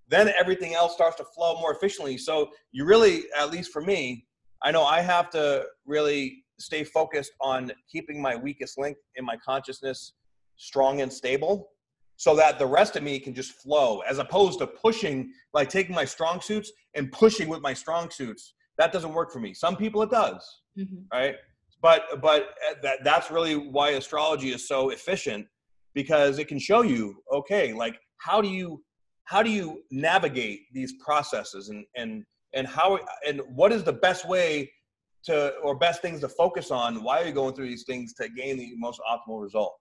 then everything else starts to flow more efficiently. So you really, at least for me, I know I have to really stay focused on keeping my weakest link in my consciousness strong and stable so that the rest of me can just flow as opposed to pushing like taking my strong suits and pushing with my strong suits. That doesn't work for me. Some people it does Mhm. right? But but that that's really why astrology is so efficient because it can show you okay like how do you how do you navigate these processes and and and how and what is the best way to or best things to focus on? Why are you going through these things to gain the most optimal result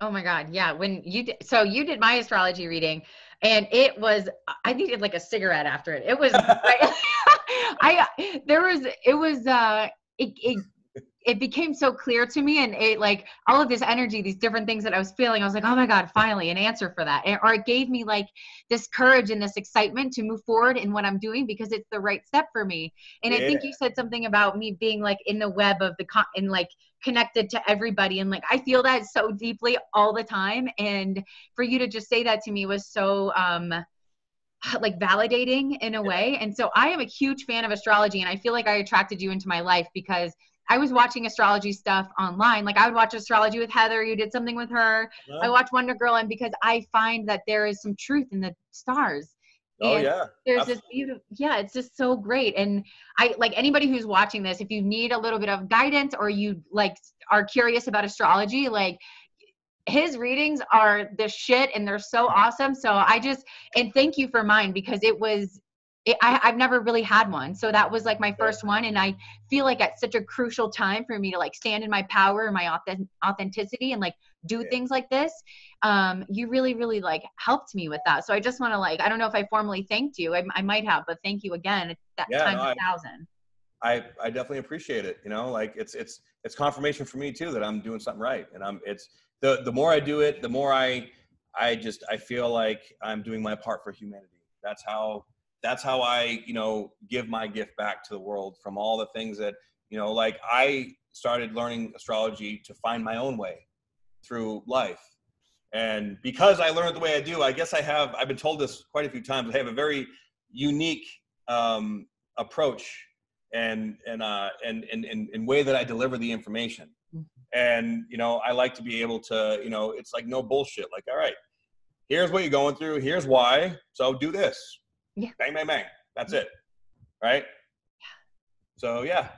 oh my god yeah when you did so you did my astrology reading and it was i needed like a cigarette after it. It was i there was it was uh it, it it became so clear to me and it like all of this energy these different things that i was feeling i was like oh my god finally an answer for that or it gave me like this courage and this excitement to move forward in what i'm doing because it's the right step for me and yeah. i think you said something about me being like in the web of the con and like connected to everybody and like i feel that so deeply all the time and for you to just say that to me was so um like validating in a way. And so I am a huge fan of astrology and I feel like I attracted you into my life because I was watching astrology stuff online. Like I would watch astrology with Heather. You did something with her. Yeah. I watch Wonder Girl, and because I find that there is some truth in the stars. Oh and yeah. There's Absolutely. this beautiful yeah, it's just so great. And I like anybody who's watching this, if you need a little bit of guidance or you like are curious about astrology, like his readings are the shit and they're so awesome. So I just and thank you for mine because it was it, I, I've never really had one. So that was like my first one. And I feel like at such a crucial time for me to like stand in my power and my authentic, authenticity and like do yeah. things like this. Um, you really, really like helped me with that. So I just want to like, I don't know if I formally thanked you. I, I might have, but thank you again. That yeah, times no, a thousand. I, I definitely appreciate it. You know, like it's, it's, it's confirmation for me too, that I'm doing something right. And I'm, it's the, the more I do it, the more I, I just, I feel like I'm doing my part for humanity. That's how, that's how I, you know, give my gift back to the world from all the things that, you know, like I started learning astrology to find my own way through life. And because I learned the way I do, I guess I have, I've been told this quite a few times, I have a very unique um, approach and, and, uh, and, and, and, and way that I deliver the information. Mm-hmm. And, you know, I like to be able to, you know, it's like no bullshit. Like, all right, here's what you're going through. Here's why. So do this yeah. Bang, bang, bang. That's it. Right? Yeah. So, yeah.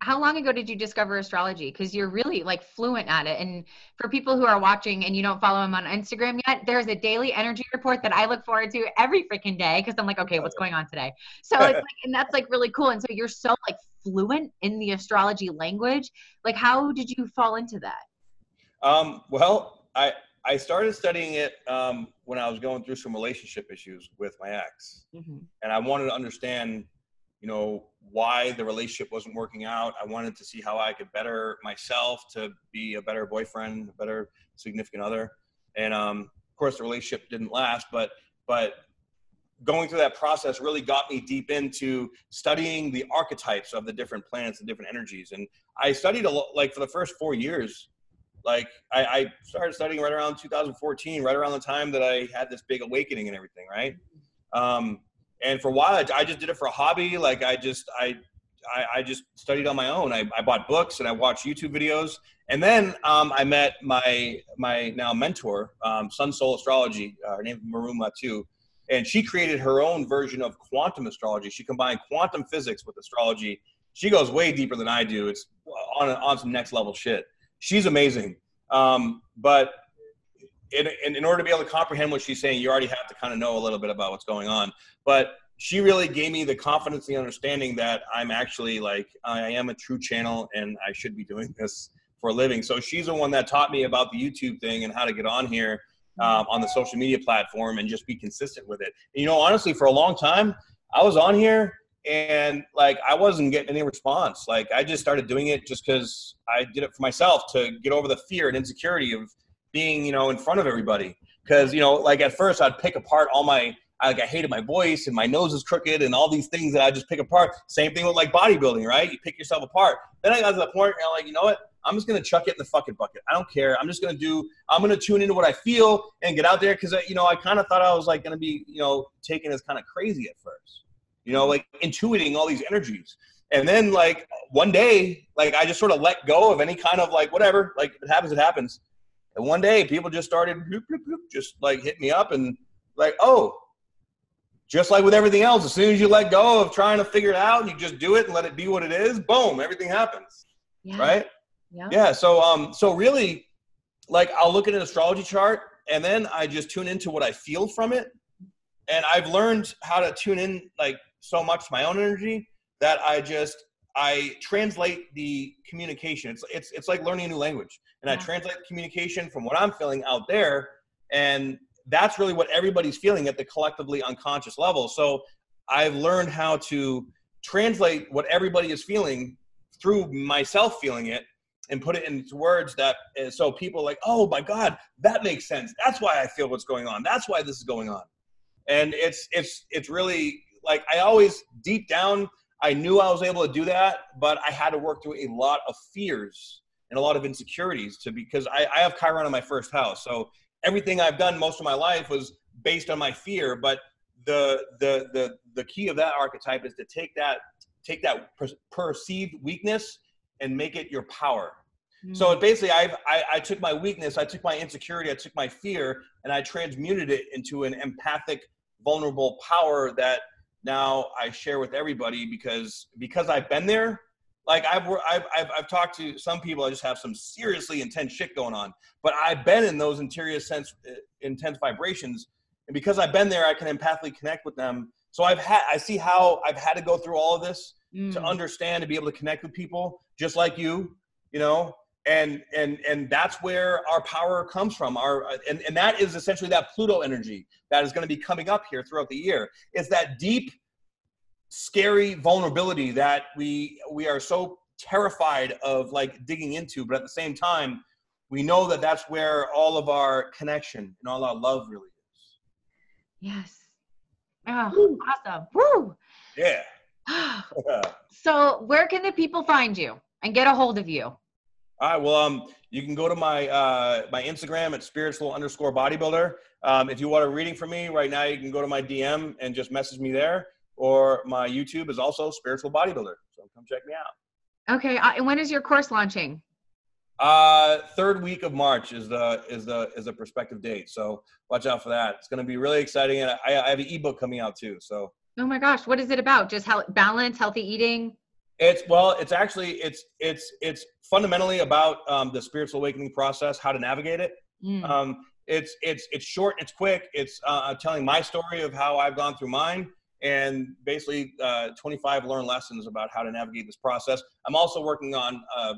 How long ago did you discover astrology? Because you're really like fluent at it. And for people who are watching and you don't follow him on Instagram yet, there's a daily energy report that I look forward to every freaking day because I'm like, okay, what's going on today? So it's like, and that's like really cool. And so you're so like fluent in the astrology language. Like, how did you fall into that? Um, well, I I started studying it um, when I was going through some relationship issues with my ex, mm-hmm. and I wanted to understand, you know, why the relationship wasn't working out. I wanted to see how I could better myself to be a better boyfriend, a better significant other, and um, of course, the relationship didn't last. But but going through that process really got me deep into studying the archetypes of the different planets and different energies, and I studied a lot. Like for the first four years, like I, I, started studying right around 2014, right around the time that I had this big awakening and everything, right? Um, and for a while, I, just did it for a hobby. Like I just, I, I, I just studied on my own. I, I, bought books and I watched YouTube videos. And then um, I met my my now mentor, um, Sun Soul Astrology. Uh, her name is Maruma too, and she created her own version of quantum astrology. She combined quantum physics with astrology. She goes way deeper than I do. It's on on some next level shit she's amazing. Um, but in, in, in, order to be able to comprehend what she's saying, you already have to kind of know a little bit about what's going on. But she really gave me the confidence, the understanding that I'm actually like, I am a true channel and I should be doing this for a living. So she's the one that taught me about the YouTube thing and how to get on here um, on the social media platform and just be consistent with it. And, you know, honestly, for a long time, I was on here and like I wasn't getting any response. Like I just started doing it just because I did it for myself to get over the fear and insecurity of being, you know, in front of everybody. Because you know, like at first I'd pick apart all my like I hated my voice and my nose is crooked and all these things that I just pick apart. Same thing with like bodybuilding, right? You pick yourself apart. Then I got to the point where I'm like, you know what? I'm just gonna chuck it in the fucking bucket. I don't care. I'm just gonna do. I'm gonna tune into what I feel and get out there because uh, you know I kind of thought I was like gonna be you know taken as kind of crazy at first you know, like intuiting all these energies. And then like one day, like I just sort of let go of any kind of like whatever, like if it happens, it happens. And one day people just started bloop, bloop, bloop, just like hit me up and like, oh, just like with everything else, as soon as you let go of trying to figure it out, and you just do it and let it be what it is, boom, everything happens. Yeah. Right? Yeah. Yeah. So um so really like I'll look at an astrology chart and then I just tune into what I feel from it. And I've learned how to tune in like so much my own energy that I just I translate the communication. It's it's it's like learning a new language, and yeah. I translate the communication from what I'm feeling out there, and that's really what everybody's feeling at the collectively unconscious level. So I've learned how to translate what everybody is feeling through myself feeling it and put it into words that uh, so people like oh my god that makes sense that's why i feel what's going on that's why this is going on and it's it's it's really like i always deep down i knew i was able to do that but i had to work through a lot of fears and a lot of insecurities to because i, I have chiron in my first house so everything i've done most of my life was based on my fear but the the the the key of that archetype is to take that take that per- perceived weakness and make it your power. Mm. So basically, I've, I, I took my weakness, I took my insecurity, I took my fear, and I transmuted it into an empathic, vulnerable power that now I share with everybody because because I've been there. Like I've, I've I've I've talked to some people. I just have some seriously intense shit going on, but I've been in those interior sense uh, intense vibrations, and because I've been there, I can empathically connect with them. So I've had I see how I've had to go through all of this mm. to understand to be able to connect with people just like you you know and and and that's where our power comes from our and, and that is essentially that pluto energy that is going to be coming up here throughout the year it's that deep scary vulnerability that we we are so terrified of like digging into but at the same time we know that that's where all of our connection and all our love really is yes oh Woo. awesome Woo. yeah so where can the people find you and get a hold of you? All right. Well, um, you can go to my uh, my Instagram at spiritual underscore bodybuilder. Um, if you want a reading from me right now, you can go to my DM and just message me there. Or my YouTube is also spiritual bodybuilder. So come check me out. Okay. Uh, and when is your course launching? Uh, third week of March is the is the is the prospective date. So watch out for that. It's going to be really exciting, and I, I have an ebook coming out too. So Oh my gosh, what is it about? Just how balance, healthy eating? It's well, it's actually it's it's it's fundamentally about um, the spiritual awakening process, how to navigate it. Mm. Um, it's it's it's short, it's quick. It's uh, telling my story of how I've gone through mine, and basically uh, 25 learned lessons about how to navigate this process. I'm also working on uh,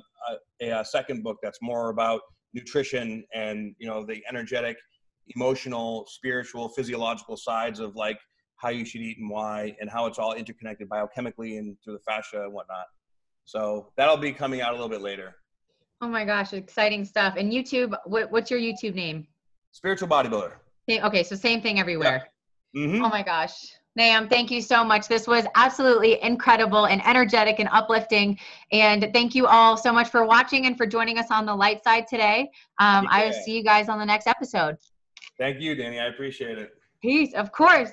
a, a, second book that's more about nutrition and you know the energetic, emotional, spiritual, physiological sides of like how you should eat and why, and how it's all interconnected biochemically and through the fascia and whatnot. So that'll be coming out a little bit later. Oh my gosh, exciting stuff! And YouTube, what, what's your YouTube name? Spiritual Bodybuilder. Okay, so same thing everywhere. Yeah. Mm-hmm. Oh my gosh. Naam, thank you so much. This was absolutely incredible and energetic and uplifting. And thank you all so much for watching and for joining us on the light side today. Um, yeah. I will see you guys on the next episode. Thank you, Danny. I appreciate it. Peace, of course.